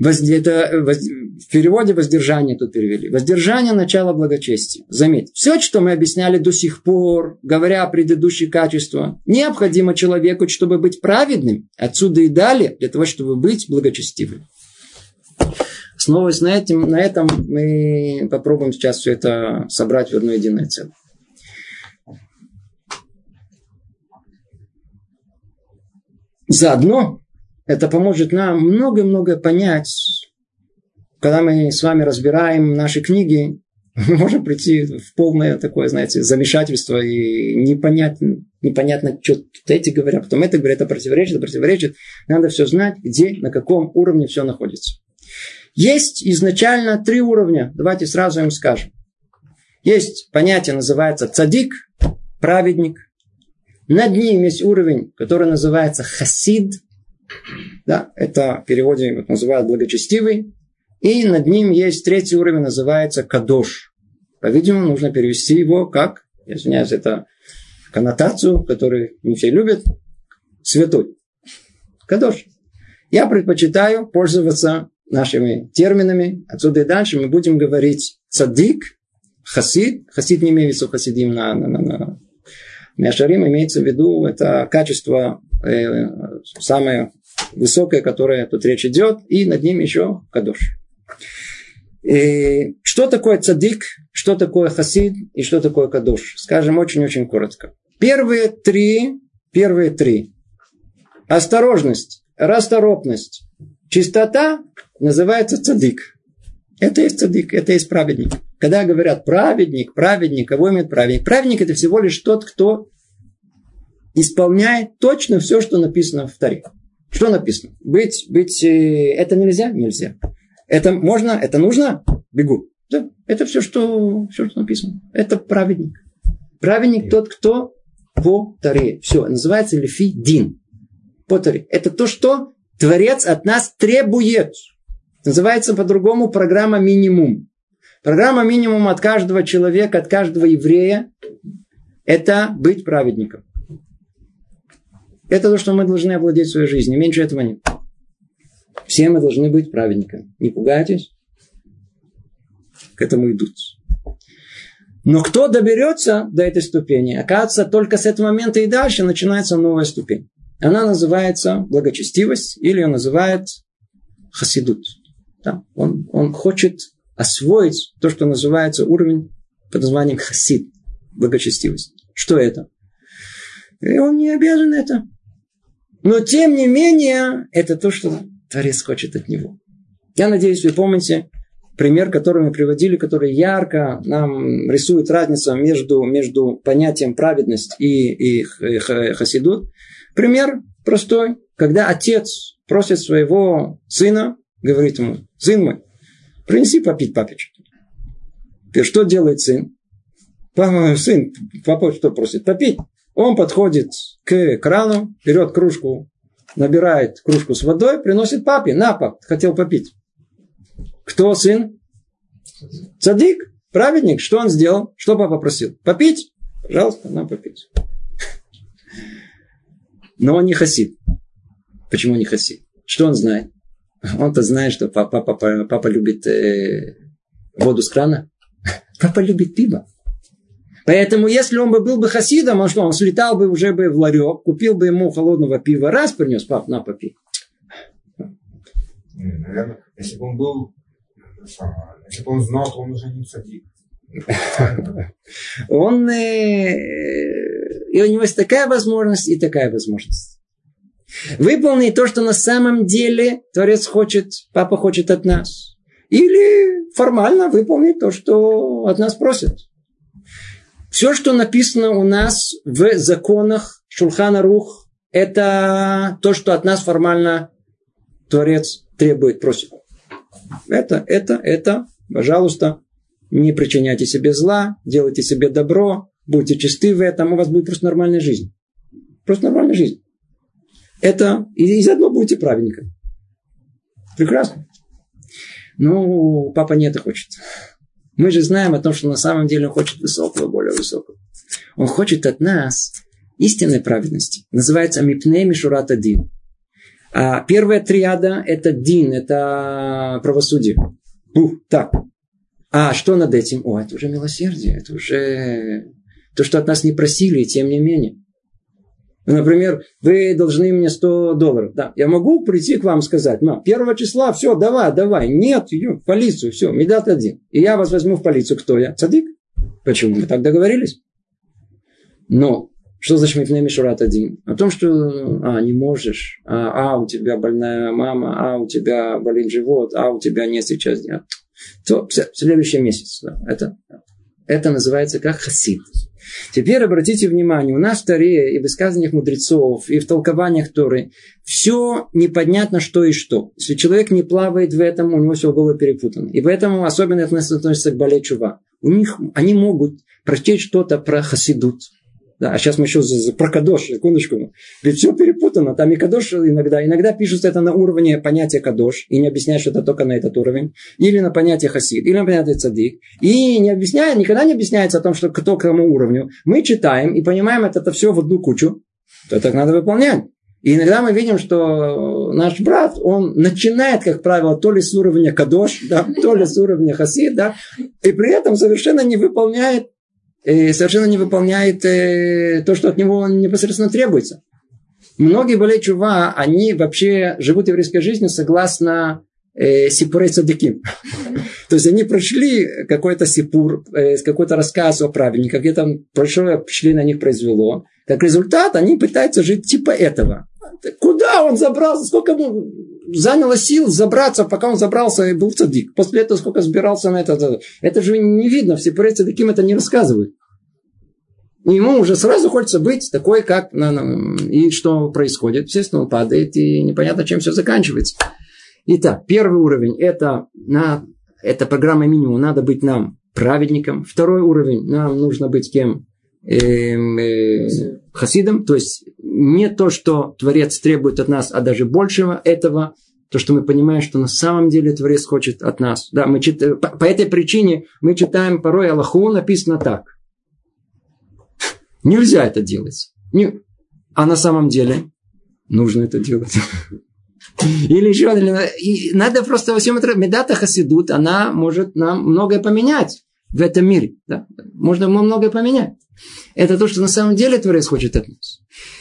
Speaker 1: Это в переводе воздержание тут перевели. Воздержание – начало благочестия. Заметь, все, что мы объясняли до сих пор, говоря о предыдущих качествах, необходимо человеку, чтобы быть праведным, отсюда и далее, для того, чтобы быть благочестивым. Основываясь на, этим, на этом, мы попробуем сейчас все это собрать в одно единое целое. Заодно это поможет нам много-много понять, когда мы с вами разбираем наши книги, мы можем прийти в полное такое, знаете, замешательство и непонятно, непонятно, что эти говорят, потом это говорят, это противоречит, это противоречит. Надо все знать, где, на каком уровне все находится. Есть изначально три уровня. Давайте сразу им скажем. Есть понятие, называется цадик, праведник. Над ним есть уровень, который называется хасид. Да, это в переводе вот, называют благочестивый. И над ним есть третий уровень, называется кадош. По-видимому, нужно перевести его как, я извиняюсь, это коннотацию, которую не все любят, святой. Кадош. Я предпочитаю пользоваться нашими терминами. Отсюда и дальше мы будем говорить цадик, хасид. Хасид не имеется в хасидим на, на, на, на Мяшарим имеется в виду это качество самое высокое, которое тут речь идет, и над ним еще кадош. И что такое цадик, что такое хасид и что такое кадош? Скажем очень-очень коротко. Первые три, первые три. Осторожность, расторопность, чистота называется цадик. Это есть цадик, это есть праведник. Когда говорят праведник, праведник, кого имеет праведник? Праведник это всего лишь тот, кто исполняет точно все, что написано в Таре. Что написано? Быть, быть, э, это нельзя? Нельзя. Это можно? Это нужно? Бегу. Да, это все что, все, что написано. Это праведник. Праведник тот, кто по Таре. Все, называется Лефи Дин. По Таре. Это то, что Творец от нас требует. Называется по-другому программа минимум. Программа минимум от каждого человека, от каждого еврея – это быть праведником. Это то, что мы должны овладеть своей жизнью. Меньше этого нет. Все мы должны быть праведниками. Не пугайтесь. К этому идут. Но кто доберется до этой ступени, оказывается, только с этого момента и дальше начинается новая ступень. Она называется благочестивость, или ее называют хасидут. Да? Он, он хочет освоить то, что называется уровень под названием хасид, благочестивость. Что это? И он не обязан это. Но тем не менее, это то, что Творец хочет от него. Я надеюсь, вы помните пример, который мы приводили, который ярко нам рисует разницу между, между понятием праведность и, и хасидут. Пример простой. Когда отец просит своего сына, говорит ему, сын мой, принеси попить папечку. Что делает сын? Папа, сын, папа что просит? Попить. Он подходит к крану, берет кружку, набирает кружку с водой, приносит папе. На, пап, хотел попить. Кто сын? Цадик, праведник. Что он сделал? Что папа просил? Попить? Пожалуйста, на попить. Но он не хасид. Почему не хасид? Что он знает? Он-то знает, что папа, папа, папа любит э, воду с крана. Папа любит пиво. Поэтому, если он бы был бы хасидом, он что, он слетал бы уже бы в ларек, купил бы ему холодного пива, раз принес, пап, на, попей.
Speaker 2: Наверное, если бы он был, если бы он знал, что он уже не садик.
Speaker 1: Он, э, и у него есть такая возможность и такая возможность. Выполни то, что на самом деле Творец хочет, Папа хочет от нас. Или формально выполнить то, что от нас просят. Все, что написано у нас в законах Шулхана Рух, это то, что от нас формально Творец требует, просит. Это, это, это, пожалуйста, не причиняйте себе зла, делайте себе добро, будьте чисты в этом, у вас будет просто нормальная жизнь. Просто нормальная жизнь. Это, и, и заодно будете праведником. Прекрасно. Ну, папа не это хочет. Мы же знаем о том, что на самом деле он хочет высокого, более высокого. Он хочет от нас истинной праведности. Называется Мипней Мишурата Дин. А первая триада – это Дин, это правосудие. Ух, так. А что над этим? О, это уже милосердие, это уже то, что от нас не просили, тем не менее. Например, вы должны мне 100 долларов. Да, я могу прийти к вам сказать, мам, первого числа, все, давай, давай. Нет, идем в полицию, все, медат один. И я вас возьму в полицию. Кто я? Цадик. Почему? Мы так договорились. Но что значит Мифней Мишурат один? О том, что а, не можешь, а, а, у тебя больная мама, а, у тебя болит живот, а, у тебя нет сейчас дня. То в следующий месяц. Да, это, это называется как хасид. Теперь обратите внимание, у нас в Таре и в высказываниях мудрецов, и в толкованиях Торы все непонятно что и что. Если человек не плавает в этом, у него все в перепутано. И поэтому особенно это относится к Бале Чува. У них, они могут прочесть что-то про хасидут. Да, а сейчас мы еще про кадош, секундочку. Ведь все перепутано. Там и кадош иногда. Иногда пишут это на уровне понятия кадош. И не объясняют, что это только на этот уровень. Или на понятие хасид. Или на понятие цадик. И не объясняют, никогда не объясняется о том, что кто к кому уровню. Мы читаем и понимаем это, это все в одну кучу. То так надо выполнять. И иногда мы видим, что наш брат, он начинает, как правило, то ли с уровня кадош, да, то ли с уровня хасид, да, и при этом совершенно не выполняет совершенно не выполняет э, то, что от него непосредственно требуется. Многие болей чува, они вообще живут еврейской жизнью согласно э, сипурей садыким. То есть они прошли какой-то сипур, э, какой-то рассказ о праведниках, где там большое впечатление на них произвело. Как результат, они пытаются жить типа этого. Куда он забрался? Сколько ему заняло сил забраться, пока он забрался и был цадик. После этого сколько сбирался на это. Это же не видно. Все про цадиким это не рассказывают. И ему уже сразу хочется быть такой, как... И что происходит? Естественно, он падает, и непонятно, чем все заканчивается. Итак, первый уровень – это, на, это программа минимум. Надо быть нам праведником. Второй уровень – нам нужно быть кем? Эм, э, хасидом. То есть, не то, что Творец требует от нас, а даже большего этого. То, что мы понимаем, что на самом деле Творец хочет от нас. Да, мы чит... по, по этой причине мы читаем порой Аллаху написано так – Нельзя это делать. Не... А на самом деле нужно это делать. Или еще и надо просто во всем этом медата хасидут, она может нам многое поменять в этом мире. Да? Можно многое поменять. Это то, что на самом деле Творец хочет от нас.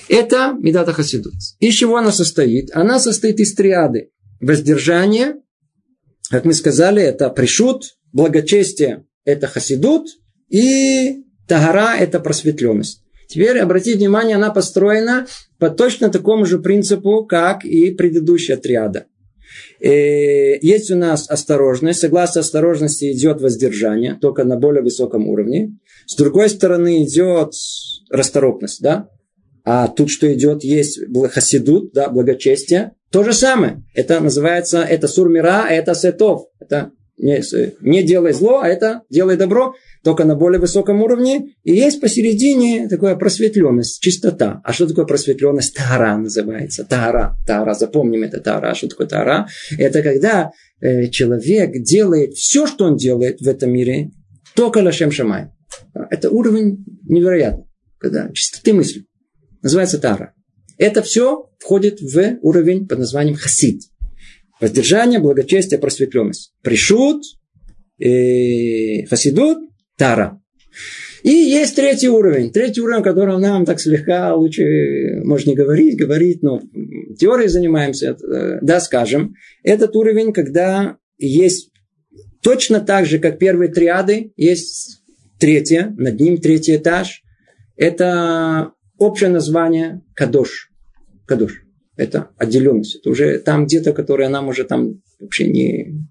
Speaker 1: Это медата хасидут. Из чего она состоит? Она состоит из триады. Воздержание, как мы сказали, это пришут, благочестие – это хасидут, и Тагара – это просветленность. Теперь обратите внимание, она построена по точно такому же принципу, как и предыдущая триада. Э, есть у нас осторожность. Согласно осторожности идет воздержание, только на более высоком уровне. С другой стороны идет расторопность, да? А тут что идет, есть хасидут, да, благочестие. То же самое. Это называется, это сурмира, а это сетов. Это не, не делай зло, а это делай добро только на более высоком уровне. И есть посередине такая просветленность, чистота. А что такое просветленность? Тара называется. Тара. Тара. Запомним это Тара. Что такое Тара? Это когда э, человек делает все, что он делает в этом мире, только лашем шамай. Это уровень невероятный. Когда чистоты мысли. Называется Тара. Это все входит в уровень под названием хасид. Воздержание, благочестие, просветленность. Пришут, э, хасидут, Тара. И есть третий уровень. Третий уровень, о котором нам так слегка лучше, может, не говорить, говорить, но теорией занимаемся, э, да, скажем. Этот уровень, когда есть точно так же, как первые триады, есть третья, над ним третий этаж. Это общее название Кадош. Кадош. Это отделенность. Это уже там где-то, которая нам уже там вообще не,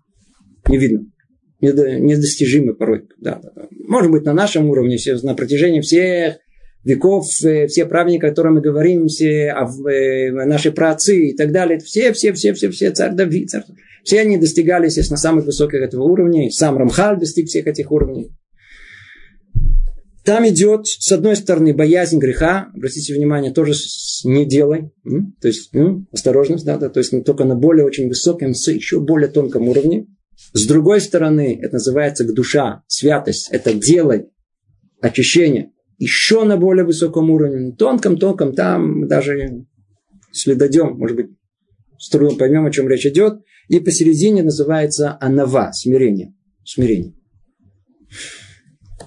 Speaker 1: не видно недостижимы порой. Да, да. Может быть, на нашем уровне, все, на протяжении всех веков, э, все праведники, о которых мы говорим, все а э, наши праотцы и так далее, все, все, все, все, все, царь Давид, царь, все они достигали, естественно, самых высоких этого уровня. Сам Рамхаль достиг всех этих уровней. Там идет, с одной стороны, боязнь греха. Обратите внимание, тоже не делай. То есть, ну, осторожность, да, то есть только на более очень высоком, еще более тонком уровне. С другой стороны, это называется душа, святость. Это делай, очищение. Еще на более высоком уровне, тонком-тонком, там даже, если дойдем, может быть, с трудом поймем, о чем речь идет. И посередине называется анава, смирение. Смирение.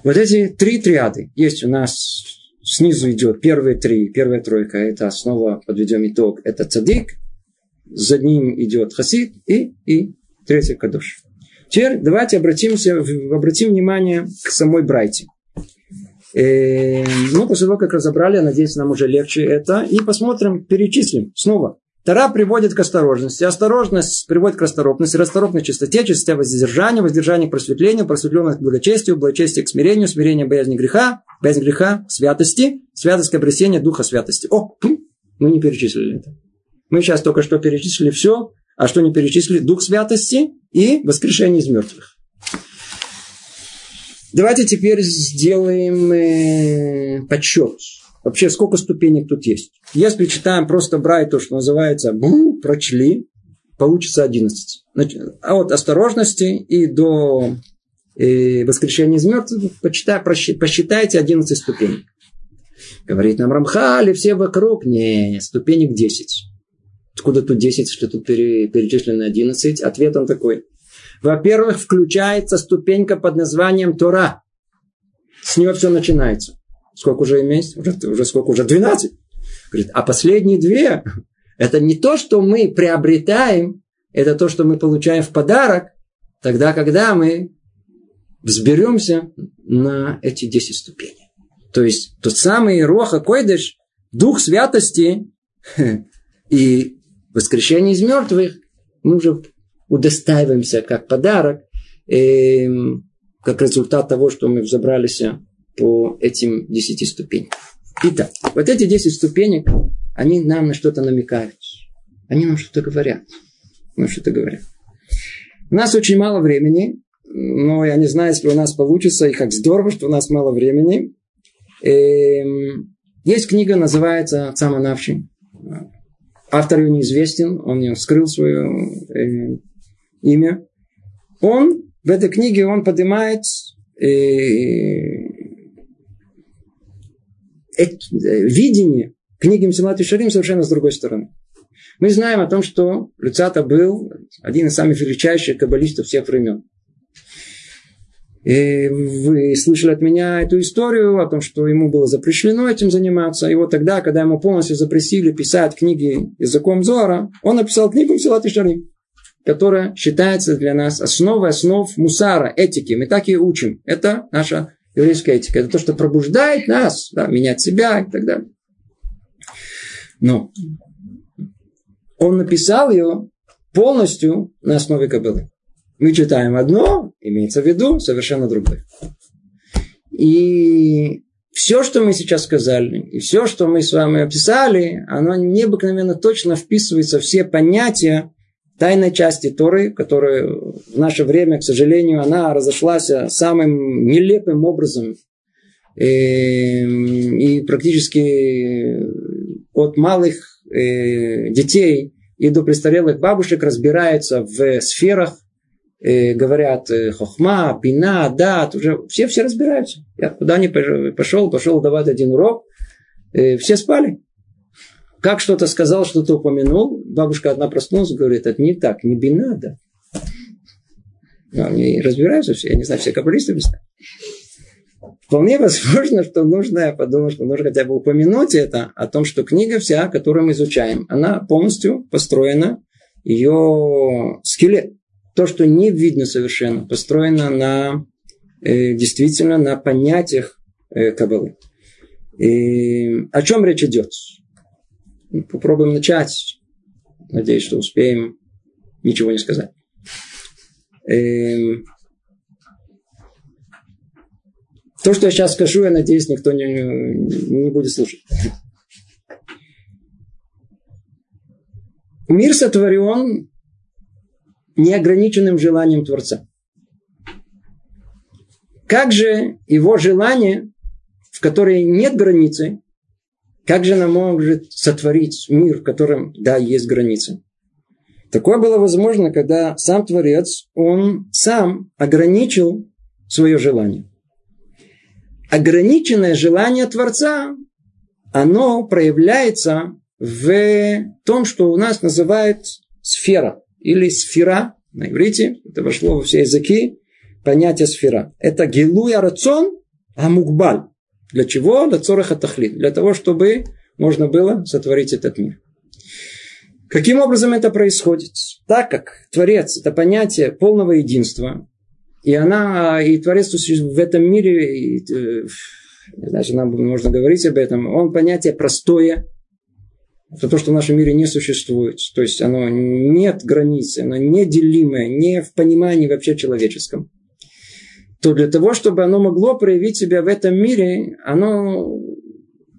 Speaker 1: Вот эти три триады есть у нас. Снизу идет первые три, первая тройка. Это снова подведем итог. Это цадик. За ним идет хасид и, и третий кадош. Теперь давайте обратимся, обратим внимание к самой Брайте. Э, ну, после того, как разобрали, надеюсь, нам уже легче это. И посмотрим, перечислим снова. Тара приводит к осторожности. Осторожность приводит к расторопности. Расторопность чистоте, чистота воздержания, воздержание к просветлению, просветленность к благочестию, благочестие к смирению, смирение к боязни греха, боязнь греха святости, святость к обретению духа святости. О, мы не перечислили это. Мы сейчас только что перечислили все, а что не перечислили? Дух святости и воскрешение из мертвых. Давайте теперь сделаем э, подсчет. Вообще сколько ступенек тут есть. Если читаем просто брать то, что называется бум, прочли, получится 11. Значит, а от осторожности и до и э, воскрешения из мертвых почитай, посчитайте 11 ступеней. Говорит нам Рамхали, все вокруг. Не, ступенек 10. Откуда тут 10, что тут перечислено 11? Ответ он такой. Во-первых, включается ступенька под названием Тора. С нее все начинается. Сколько уже имеется? Уже, уже сколько? Уже 12. Говорит, а последние две, это не то, что мы приобретаем, это то, что мы получаем в подарок, тогда, когда мы взберемся на эти 10 ступеней. То есть тот самый Роха Койдыш, Дух Святости и воскрешение из мертвых, мы уже удостаиваемся как подарок, э, как результат того, что мы взобрались по этим десяти ступеням. Итак, вот эти десять ступенек, они нам на что-то намекают. Они нам что-то говорят. Нам что-то говорят. У нас очень мало времени, но я не знаю, если у нас получится, и как здорово, что у нас мало времени. Эм, есть книга, называется «Самонавчи». Автор ее неизвестен, он не скрыл свое э, имя. Он в этой книге он поднимает э, видение книги Мсилат и Шарим совершенно с другой стороны. Мы знаем о том, что Люцата был один из самых величайших каббалистов всех времен. И вы слышали от меня эту историю о том, что ему было запрещено этим заниматься. И вот тогда, когда ему полностью запретили писать книги языком Зора, он написал книгу Силат и Шарим, которая считается для нас основой основ мусара, этики. Мы так и учим. Это наша еврейская этика. Это то, что пробуждает нас, да, менять себя и так далее. Но он написал ее полностью на основе кобылы. Мы читаем одно, имеется в виду совершенно другое. И все, что мы сейчас сказали, и все, что мы с вами описали, оно необыкновенно точно вписывается в все понятия тайной части Торы, которая в наше время, к сожалению, она разошлась самым нелепым образом. И, и практически от малых э, детей и до престарелых бабушек разбираются в сферах э, говорят э, хохма, пина, дат, уже все, все разбираются. Я куда не пошел, пошел давать один урок, э, все спали. Как что-то сказал, что-то упомянул, бабушка одна проснулась, говорит, это не так, не бина, да. Но они разбираются все, я не знаю, все каббалисты без Вполне возможно, что нужно, я подумал, что нужно хотя бы упомянуть это, о том, что книга вся, которую мы изучаем, она полностью построена, ее скелет, то, что не видно совершенно, построено на э, действительно на понятиях э, Каббалы. И о чем речь идет? Попробуем начать. Надеюсь, что успеем ничего не сказать. Эм, то, что я сейчас скажу, я надеюсь, никто не, не будет слушать. Мир сотворен неограниченным желанием Творца. Как же его желание, в которое нет границы, как же она может сотворить мир, в котором, да, есть границы? Такое было возможно, когда сам Творец, он сам ограничил свое желание. Ограниченное желание Творца, оно проявляется в том, что у нас называют сфера или сфера на иврите, это вошло во все языки, понятие сфера. Это гилуя рацион амукбаль. Для чего? Для цораха тахлит. Для того, чтобы можно было сотворить этот мир. Каким образом это происходит? Так как Творец – это понятие полного единства, и она, и Творец в этом мире, и, э, что нам можно говорить об этом, он понятие простое, это то, что в нашем мире не существует. То есть оно нет границы, оно неделимое, не в понимании вообще человеческом. То для того, чтобы оно могло проявить себя в этом мире, оно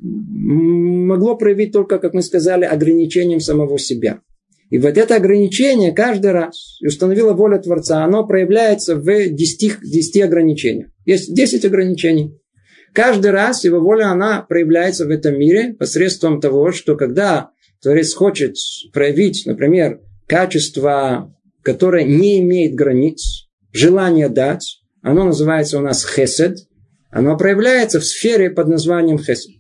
Speaker 1: могло проявить только, как мы сказали, ограничением самого себя. И вот это ограничение каждый раз, установила воля Творца, оно проявляется в 10, 10 ограничениях. Есть 10 ограничений. Каждый раз его воля, она проявляется в этом мире посредством того, что когда Творец хочет проявить, например, качество, которое не имеет границ, желание дать, оно называется у нас хесед, оно проявляется в сфере под названием хесед.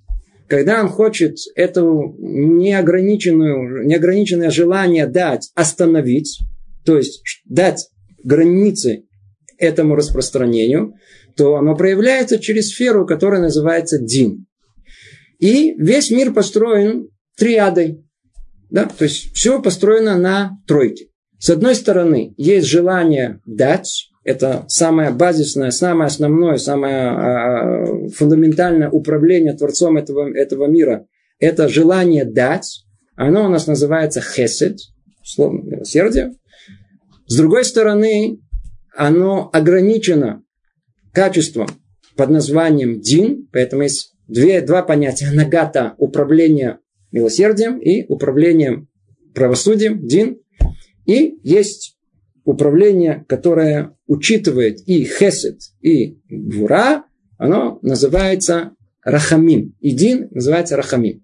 Speaker 1: Когда он хочет это неограниченную, неограниченное желание дать, остановить, то есть дать границы этому распространению, то оно проявляется через сферу, которая называется Дин. И весь мир построен триадой. Да? То есть все построено на тройке. С одной стороны, есть желание дать, это самое базисное, самое основное, самое а, фундаментальное управление Творцом этого, этого мира. Это желание дать. Оно у нас называется хесед, словно милосердие. С другой стороны, оно ограничено качеством под названием дин, поэтому есть две, два понятия. Нагата – управление милосердием и управлением правосудием, дин. И есть управление, которое учитывает и хесед, и гвура, оно называется рахамим. И дин называется рахамим.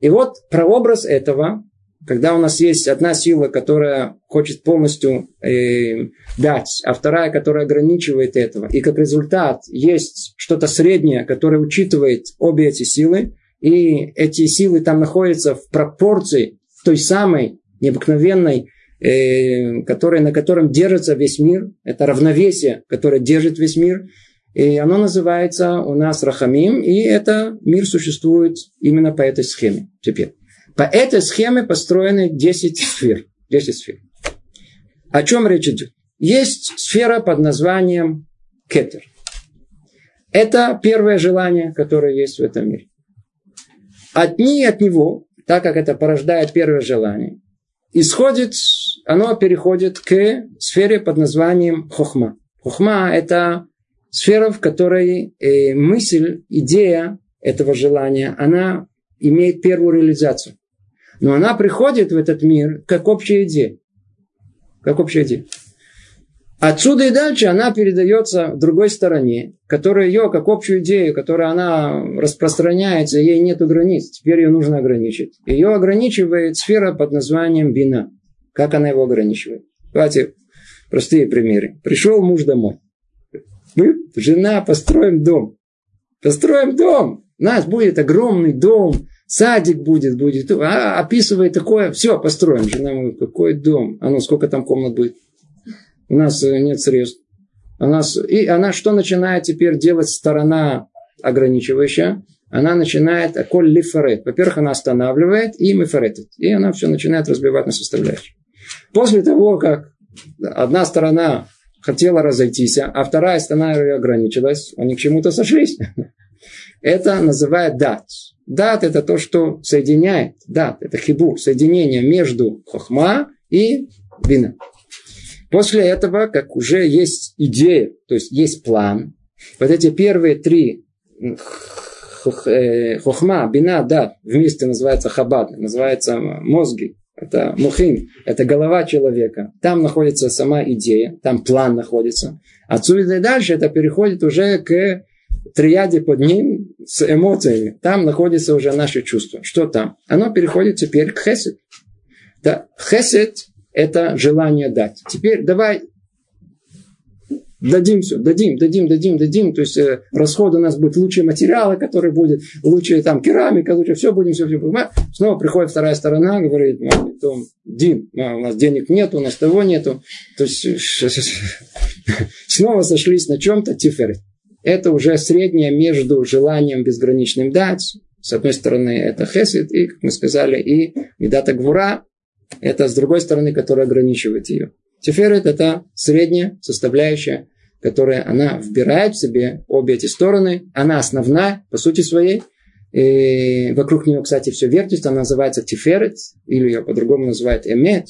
Speaker 1: И вот прообраз этого, когда у нас есть одна сила, которая хочет полностью э, дать, а вторая, которая ограничивает этого, и как результат есть что-то среднее, которое учитывает обе эти силы, и эти силы там находятся в пропорции той самой необыкновенной который, на котором держится весь мир. Это равновесие, которое держит весь мир. И оно называется у нас Рахамим, и это мир существует именно по этой схеме теперь. По этой схеме построены 10 сфер. 10 сфер. О чем речь идет? Есть сфера под названием кетер. Это первое желание, которое есть в этом мире. От ней, от него, так как это порождает первое желание, исходит, оно переходит к сфере под названием хохма. Хохма – это сфера, в которой э, мысль, идея этого желания, она имеет первую реализацию. Но она приходит в этот мир как общая идея. Как общая идея. Отсюда и дальше она передается другой стороне, которая ее, как общую идею, которая она распространяется, ей нет границ. Теперь ее нужно ограничить. Ее ограничивает сфера под названием бина. Как она его ограничивает? Давайте простые примеры. Пришел муж домой. Мы, жена, построим дом. Построим дом. У нас будет огромный дом. Садик будет, будет. А, описывает такое. Все, построим. Жена говорит, какой дом? А ну, сколько там комнат будет? У нас э, нет средств. У нас, и она что начинает теперь делать сторона ограничивающая? Она начинает коль лифарет. Во-первых, она останавливает и мифаретит. И она все начинает разбивать на составляющие. После того, как одна сторона хотела разойтись, а вторая сторона ее ограничилась, они к чему-то сошлись. Это называют дат. Дат – это то, что соединяет. Дат – это хибур, соединение между хохма и бина. После этого, как уже есть идея, то есть есть план, вот эти первые три э, хохма, бина, да, вместе называется хабад, называется мозги, это мухим, это голова человека. Там находится сама идея, там план находится. Отсюда и дальше это переходит уже к триаде под ним с эмоциями. Там находится уже наше чувство. Что там? Оно переходит теперь к хесед. Да, хесед это желание дать. Теперь давай дадим все, дадим, дадим, дадим, дадим. То есть э, расход у нас будет лучшие материалы, которые будет, лучшая там керамика, лучше все будем, все, все. Снова приходит вторая сторона, говорит, Том, Дим, у нас денег нет, у нас того нету. То есть снова сошлись на чем-то, тиферы. Это уже среднее между желанием безграничным дать, с одной стороны, это хесед, и, как мы сказали, и медата гвура, это с другой стороны, которая ограничивает ее. Тиферет – это средняя составляющая, которая она вбирает в себе обе эти стороны. Она основная, по сути своей. И вокруг нее, кстати, все вертится. Она называется тиферет, или ее по-другому называют эмет.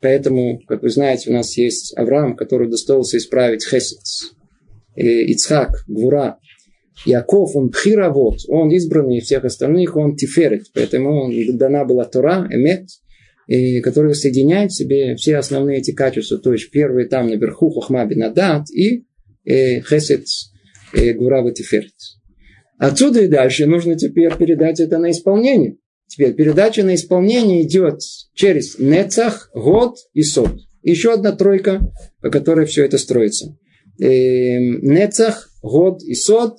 Speaker 1: Поэтому, как вы знаете, у нас есть Авраам, который достоился исправить хесед. Ицхак, Гвура, Яков, он пхиравод, он избранный всех остальных, он тиферет. Поэтому дана была Тора, эмет, и которые соединяют в себе все основные эти качества. То есть первый там наверху хохма бинадат и э, хесед э. Отсюда и дальше нужно теперь передать это на исполнение. Теперь передача на исполнение идет через Нецах, Год и Сод. Еще одна тройка, по которой все это строится. Эм, Нецах, Год и Сод,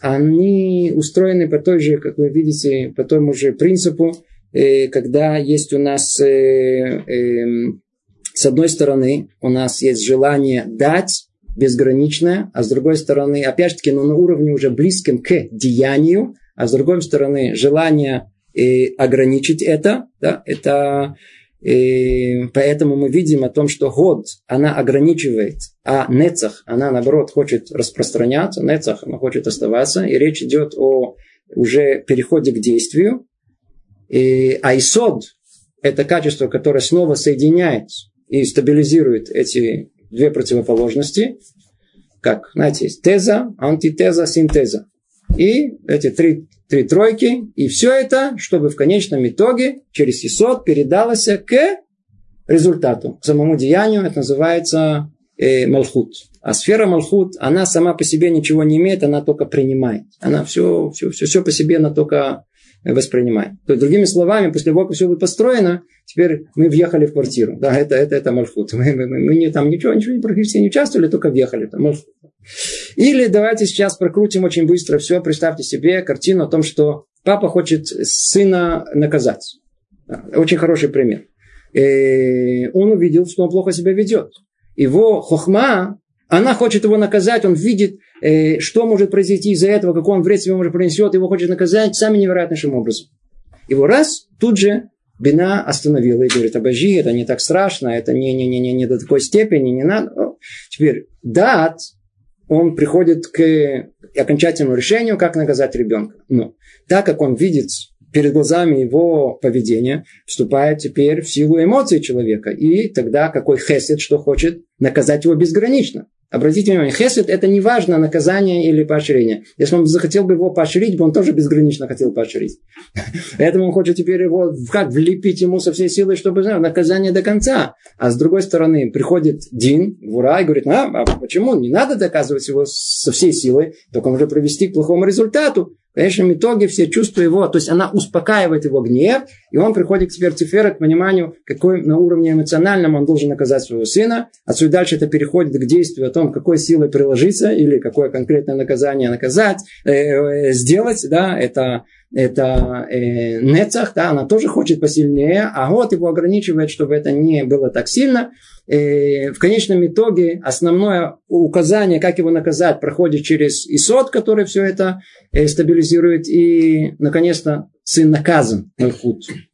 Speaker 1: они устроены по той же, как вы видите, по тому же принципу, э, когда есть у нас, э, эм, с одной стороны, у нас есть желание дать, безграничное, а с другой стороны, опять же таки, ну, на уровне уже близком к деянию, а с другой стороны, желание э, ограничить это, да, это и поэтому мы видим о том, что год, она ограничивает, а нецах, она наоборот хочет распространяться, нецах, она хочет оставаться, и речь идет о уже переходе к действию. И айсод – это качество, которое снова соединяет и стабилизирует эти две противоположности, как, знаете, есть теза, антитеза, синтеза. И эти три три тройки, и все это, чтобы в конечном итоге через исот передалось к результату, к самому деянию, это называется э, Малхут. А сфера Малхут, она сама по себе ничего не имеет, она только принимает. Она все, все, все, все по себе, она только воспринимает. То есть, другими словами, после того, как все будет построено, теперь мы въехали в квартиру. Да, это, это, это Малхут. Мы, мы, мы, мы не, там ничего, ничего практически не участвовали, только въехали. Там. Или давайте сейчас прокрутим очень быстро все. Представьте себе картину о том, что папа хочет сына наказать. Очень хороший пример. И он увидел, что он плохо себя ведет. Его хохма, она хочет его наказать, он видит, э, что может произойти из-за этого, какой он вред себе может принесет, его хочет наказать самым невероятнейшим образом. Его раз, тут же Бина остановила и говорит, обожи, это не так страшно, это не, не, не, не, не до такой степени, не надо. Теперь, дат, он приходит к окончательному решению, как наказать ребенка. Но так как он видит перед глазами его поведения, вступает теперь в силу эмоций человека. И тогда какой хесед, что хочет, наказать его безгранично. Обратите внимание, хесед это не важно наказание или поощрение. Если он захотел бы его поощрить, бы он тоже безгранично хотел поощрить. Поэтому он хочет теперь его как влепить ему со всей силой, чтобы знать, наказание до конца. А с другой стороны, приходит Дин, Вура, и говорит, а, а почему? Не надо доказывать его со всей силой, только уже привести к плохому результату. В конечном итоге все чувства его, то есть она успокаивает его гнев, и он приходит теперь Цифера к пониманию, какой на уровне эмоциональном он должен наказать своего сына. Отсюда дальше это переходит к действию о том, какой силой приложиться или какое конкретное наказание наказать, э, э, сделать, да, это это э, Нецах, да, она тоже хочет посильнее, а вот его ограничивает, чтобы это не было так сильно. Э, в конечном итоге основное указание, как его наказать, проходит через Исот, который все это э, стабилизирует, и, наконец-то, сын наказан.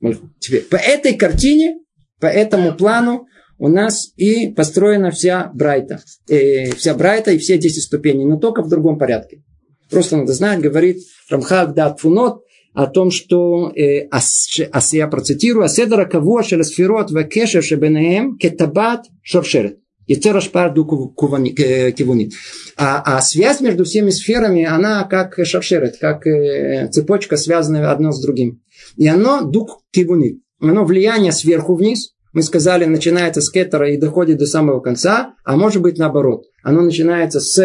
Speaker 1: Мальхут. Теперь, по этой картине, по этому плану, у нас и построена вся Брайта. Э, вся Брайта и все 10 ступеней, но только в другом порядке. Просто надо знать, говорит Рамхак Дат Фунот, о том, что, э, ас, я процитирую, «Аседра кавуа шел сферот векешер шебенеем кетабат шоршерет». А, а связь между всеми сферами, она как шаршерет, как э, цепочка, связанная одно с другим. И оно дук кивунит. Оно влияние сверху вниз. Мы сказали, начинается с кетера и доходит до самого конца, а может быть наоборот. Оно начинается с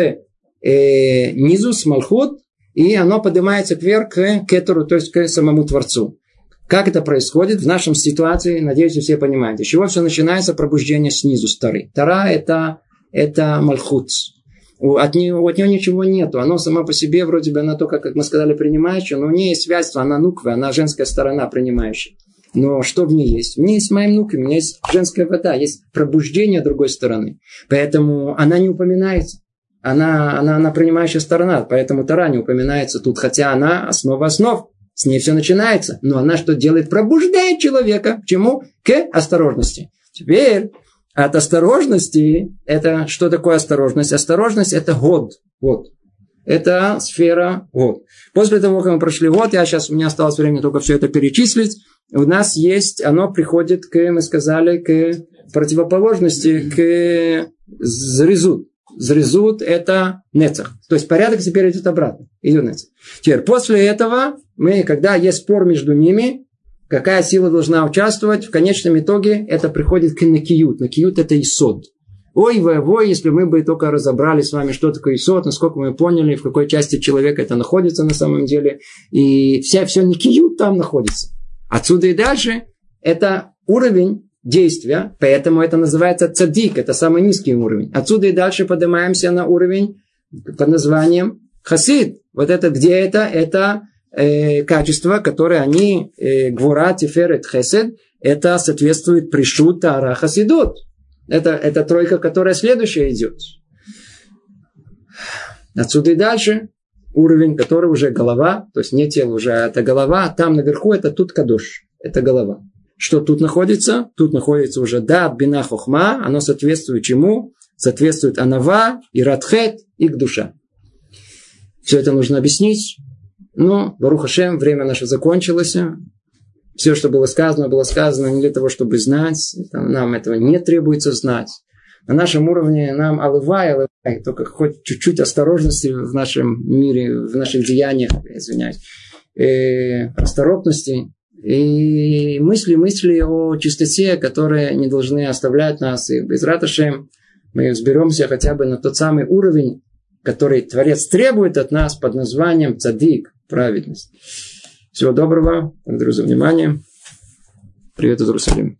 Speaker 1: э, низу, с малхут, и оно поднимается вверх к кетеру, то есть к самому Творцу. Как это происходит в нашем ситуации, надеюсь, вы все понимаете. С чего все начинается пробуждение снизу стары. Тара это, это мальхут. От нее, от нее ничего нету. Оно само по себе, вроде бы, она только, как мы сказали, принимающая, но у нее есть связь, она нуква, она женская сторона принимающая. Но что в ней есть? В ней есть моим нукви, у меня есть женская вода, есть пробуждение другой стороны. Поэтому она не упоминается она, она, она принимающая сторона, поэтому Тара не упоминается тут, хотя она основа основ, с ней все начинается. Но она что делает? Пробуждает человека. К чему? К осторожности. Теперь от осторожности, это что такое осторожность? Осторожность это год. Вот. Это сфера год. После того, как мы прошли год, я сейчас, у меня осталось время только все это перечислить, у нас есть, оно приходит к, мы сказали, к противоположности, к зрезут. Зрезут – это нецах. То есть порядок теперь идет обратно. Идет нецах. Теперь после этого мы, когда есть спор между ними, какая сила должна участвовать, в конечном итоге это приходит к накиют. Накиют – это исод. Ой, ой, ой, если мы бы только разобрали с вами, что такое Исот, насколько мы поняли, в какой части человека это находится на самом деле. И вся, все Никию там находится. Отсюда и дальше это уровень действия, поэтому это называется цадик, это самый низкий уровень. Отсюда и дальше поднимаемся на уровень под названием хасид. Вот это где это? Это э, качества, которые они, э, гвура, тиферет, хесед, это соответствует пришут, тара, хасидот. Это, это тройка, которая следующая идет. Отсюда и дальше уровень, который уже голова, то есть не тело уже, а это голова, а там наверху это тут кадош, это голова. Что тут находится? Тут находится уже да, бина хохма, оно соответствует чему? Соответствует анава, и радхет, и к душа. Все это нужно объяснить. Но, Баруха Шем, время наше закончилось. Все, что было сказано, было сказано не для того, чтобы знать. Нам этого не требуется знать. На нашем уровне нам алывай, алывай, только хоть чуть-чуть осторожности в нашем мире, в наших деяниях, извиняюсь, э, расторопности и мысли, мысли о чистоте, которые не должны оставлять нас. И без раташем мы взберемся хотя бы на тот самый уровень, который Творец требует от нас под названием цадик, праведность. Всего доброго. Благодарю за внимание. Привет из Иерусалима.